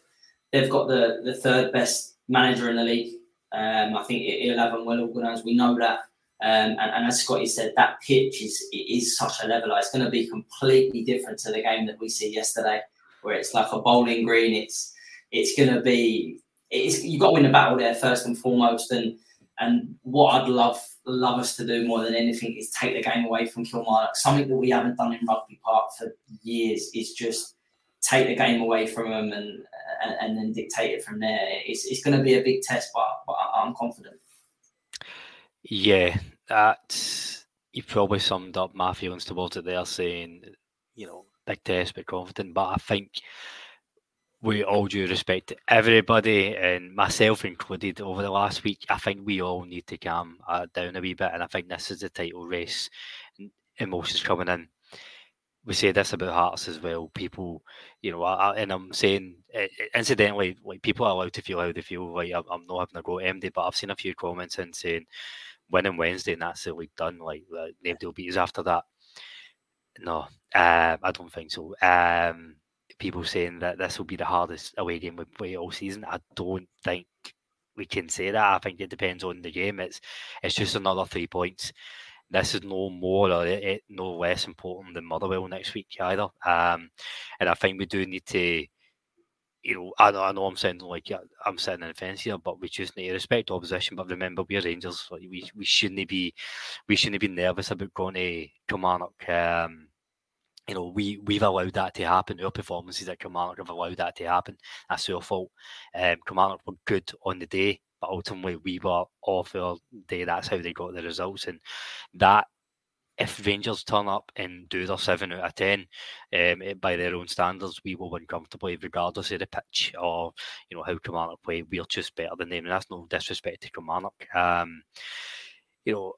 they've got the, the third best manager in the league. Um, I think he'll have them well organised. We know that. Um, and, and, as Scotty said, that pitch is is such a leveler. It's going to be completely different to the game that we see yesterday, where it's like a bowling green. It's it's going to be it's you've got to win the battle there first and foremost. And and what I'd love love us to do more than anything is take the game away from Kilmarnock. Something that we haven't done in Rugby Park for years is just take the game away from them and and, and then dictate it from there. It's it's going to be a big test, but, but I'm confident. Yeah, that you probably summed up my feelings towards it there, saying you know big test but confident. But I think with all due respect to everybody and myself included over the last week, I think we all need to calm uh, down a wee bit. And I think this is the title race, emotions coming in. We say this about Hearts as well. People, you know, I, and I'm saying, incidentally, like people are allowed to feel how they feel. Like I'm, not having a go at MD, but I've seen a few comments and saying, winning Wednesday and that's the league done. Like, nobody will beat us after that. No, uh, I don't think so. Um, people saying that this will be the hardest away game we play all season. I don't think we can say that. I think it depends on the game. It's it's just another three points. This is no more or it, no less important than Motherwell next week either. Um, and I think we do need to, you know, I know, I know I'm sounding like I'm sitting in the fence here, but we just need to respect opposition. But remember, we're Rangers. We we shouldn't be we shouldn't be nervous about going to Kilmarnock. Um, you know, we we've allowed that to happen. Our performances at Kilmarnock have allowed that to happen. That's our fault. Um, Kilmarnock were good on the day, but ultimately we were off our day. That's how they got the results, and that. If Rangers turn up and do their seven out of ten um, by their own standards, we will win comfortably, regardless of the pitch or you know how Kilmarnock play. We're just better than them, and that's no disrespect to Kilmarnock. Um, you know,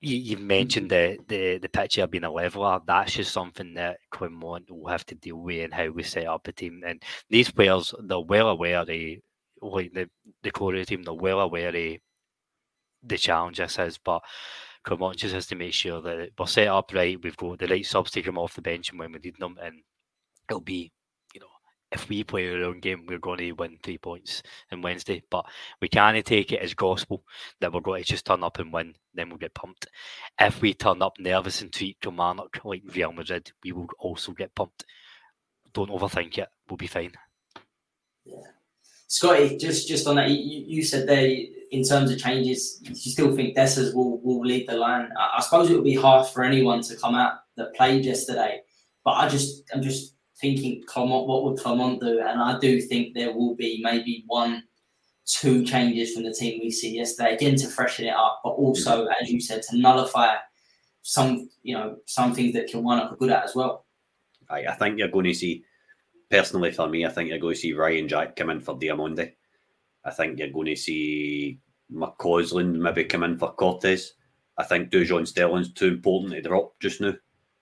you, you mentioned mm-hmm. the, the the picture being a leveler. That's just something that Clement will have to deal with and how we set up a team. And these players, they're well aware of like the the core of the team, they're well aware of the challenge this is. But Clement just has to make sure that we're set up right. We've got the right subs to come off the bench and when we need them, and it'll be if we play our own game, we're going to win three points on Wednesday. But we can't take it as gospel that we're going to just turn up and win, then we'll get pumped. If we turn up nervous and treat Kilmarnock like Real Madrid, we will also get pumped. Don't overthink it. We'll be fine. Yeah. Scotty, just just on that, you, you said there in terms of changes, you still think Dessers will, will lead the line. I, I suppose it would be harsh for anyone to come out that played yesterday, but I just I'm just thinking what would Clement do? And I do think there will be maybe one, two changes from the team we see yesterday, again to freshen it up, but also, mm-hmm. as you said, to nullify some, you know, some things that Kilmarnock are good at as well. I, I think you're going to see, personally for me, I think you're going to see Ryan Jack come in for Diomande. I think you're going to see McCausland maybe come in for Cortez. I think Dujon Sterling's too important to drop just now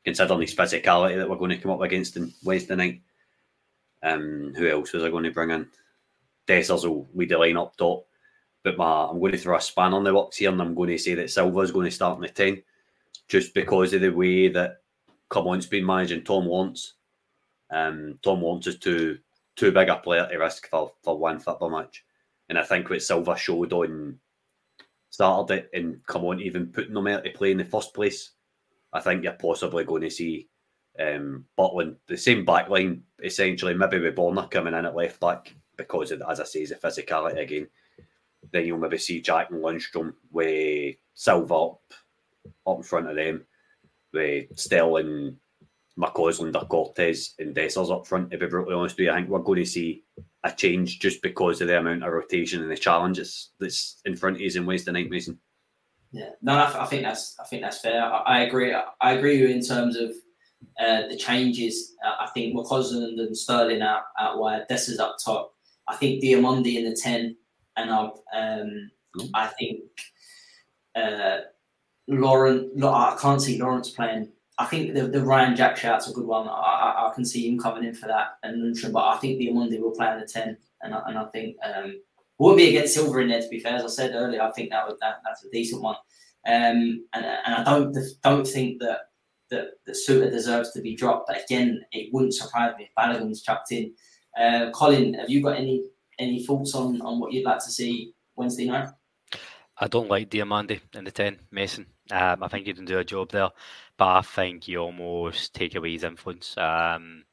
considering his physicality that we're going to come up against in Wednesday night. Um, who else was I going to bring in? Dessers will lead the line up top. But my, I'm going to throw a span on the works here and I'm going to say that Silva's going to start in the 10 just because of the way that Clement's been managing Tom Wants. Um, Tom Wants is too too big a player to risk for, for one football match. And I think what Silva showed on Saturday and Clement even putting them out to play in the first place I think you're possibly going to see um, Butland, the same back line, essentially, maybe with Borna coming in at left back because, of, as I say, the physicality again. Then you'll maybe see Jack and Lundstram with Silva up, up in front of them, with Sterling, McCausland or Cortez and Dessers up front. To be brutally honest with you, I think we're going to see a change just because of the amount of rotation and the challenges that's in front of us in Wednesday night, Mason. Yeah, no, I, I, think that's I think that's fair. I, I agree. I, agree with you in terms of uh, the changes. Uh, I think McCausland and Sterling out out wide. Dessers up top. I think Diomande in the ten, and I um, I think uh, Lauren, I can't see Lawrence playing. I think the, the Ryan Jack shout's a good one. I, I, I can see him coming in for that and Lundstram, but I think Monday will play in the 10. And I, and I think um, would be against Silva in there, to be fair. As I said earlier, I think that, was, that that's a decent one. Um, and, and I don't don't think that that, that Souttar deserves to be dropped. But again, it wouldn't surprise me if Balogun's chucked in. Uh, Colin, have you got any any thoughts on, on what you'd like to see Wednesday night? I don't like Diomande in the 10, Mason. Um, I think he didn't do a job there, but I think you almost take away his influence. Um,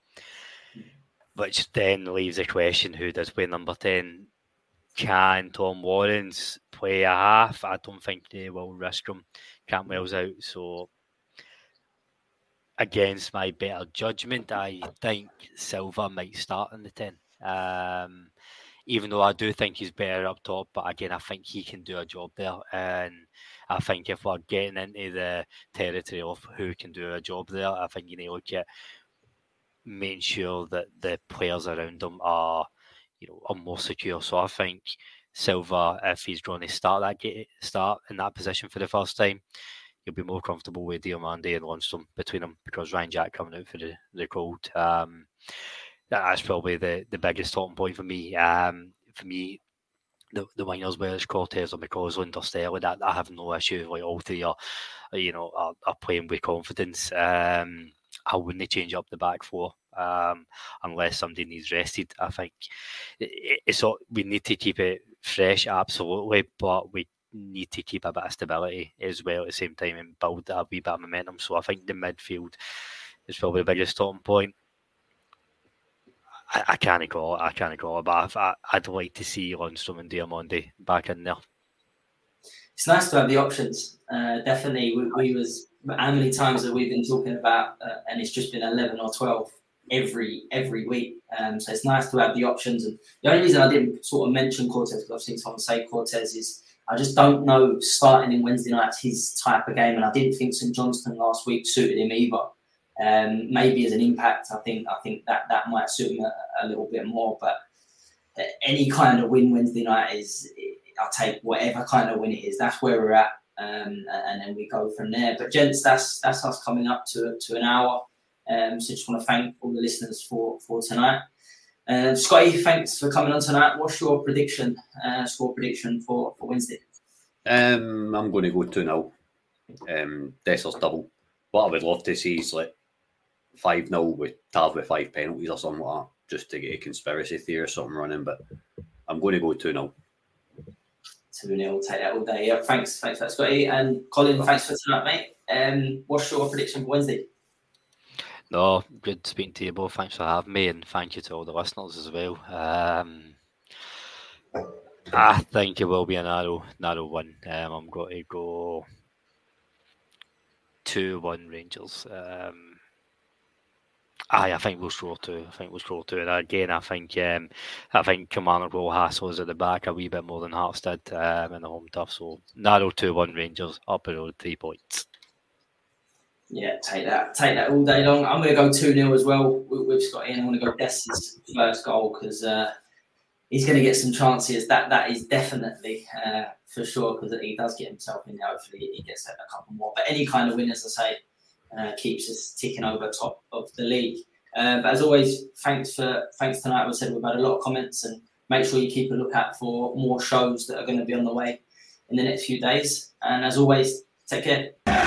which then leaves the question who does play number 10? Can Tom Lawrence play a half? I don't think they will risk him. Cantwell's out, so against my better judgment, I think Silva might start in the 10. Um, even though I do think he's better up top, but again, I think he can do a job there. And I think if we're getting into the territory of who can do a job there, I think you need to look at making sure that the players around him are, you know, are more secure. So I think Silva, if he's drawn to start that get, start in that position for the first time, you'll be more comfortable with Diomande and Lundstram between them because Ryan Jack coming out for the, the cold. Um, that's probably the, the biggest talking point for me. Um, for me, the, the wingers, whether it's Cortés or McCausland or Sterling, that I have no issue. Like all three are, you know, are, are playing with confidence. Um, I wouldn't change up the back four um, unless somebody needs rested. I think it's all, we need to keep it fresh, absolutely, but we need to keep a bit of stability as well at the same time and build a wee bit of momentum. So I think the midfield is probably the biggest talking point. I, I can't call it. I can't call it, but I, would like to see Lundstram and Diomande back in there. It's nice to have the options. Uh, definitely, we, we, was how many times have we been talking about, uh, and it's just been eleven or twelve every every week. Um, so it's nice to have the options. And the only reason I didn't sort of mention Cortés because I've seen someone say Cortés is I just don't know starting in Wednesday nights his type of game, and I didn't think St Johnstone last week suited him either. Um, maybe as an impact, I think I think that that might suit him a, a little bit more. But any kind of win Wednesday night is I'll take whatever kind of win it is. That's where we're at, um, and then we go from there. But gents, that's that's us coming up to to an hour. Um, so just want to thank all the listeners for for tonight. Uh, Scotty, thanks for coming on tonight. What's your prediction, uh, score prediction for, for Wednesday? Um, I'm going to go 2 0. Um, Dessers' double. What I would love to see is like 5 0 with Tav with five penalties or something like that, just to get a conspiracy theory or something running. But I'm going to go 2 0. 2 0, take that all day. Yeah, thanks, thanks for that, Scotty. And Colin, thanks for tonight, mate. Um, what's your prediction for Wednesday? No, good speaking to you both. Thanks for having me, and thank you to all the listeners as well. Um, I think it will be a narrow, narrow one. Um, I'm going to go two-one Rangers. Um, I think we'll score two. I think we'll score two. And again, I think um, I think Commander will hassle us at the back a wee bit more than Hearts did um, in the home tough. So narrow two one Rangers up the road three points. Yeah, take that, take that all day long. I'm going to go two 0 as well with, Scotty, and I'm going to go Dess's first goal because uh, he's going to get some chances. That that is definitely uh, for sure because he does get himself in there. Hopefully, he gets a couple more. But any kind of win, as I say, uh, keeps us ticking over top of the league. Uh, but as always, thanks for thanks tonight. We said we've had a lot of comments, and make sure you keep a lookout for more shows that are going to be on the way in the next few days. And as always, take care.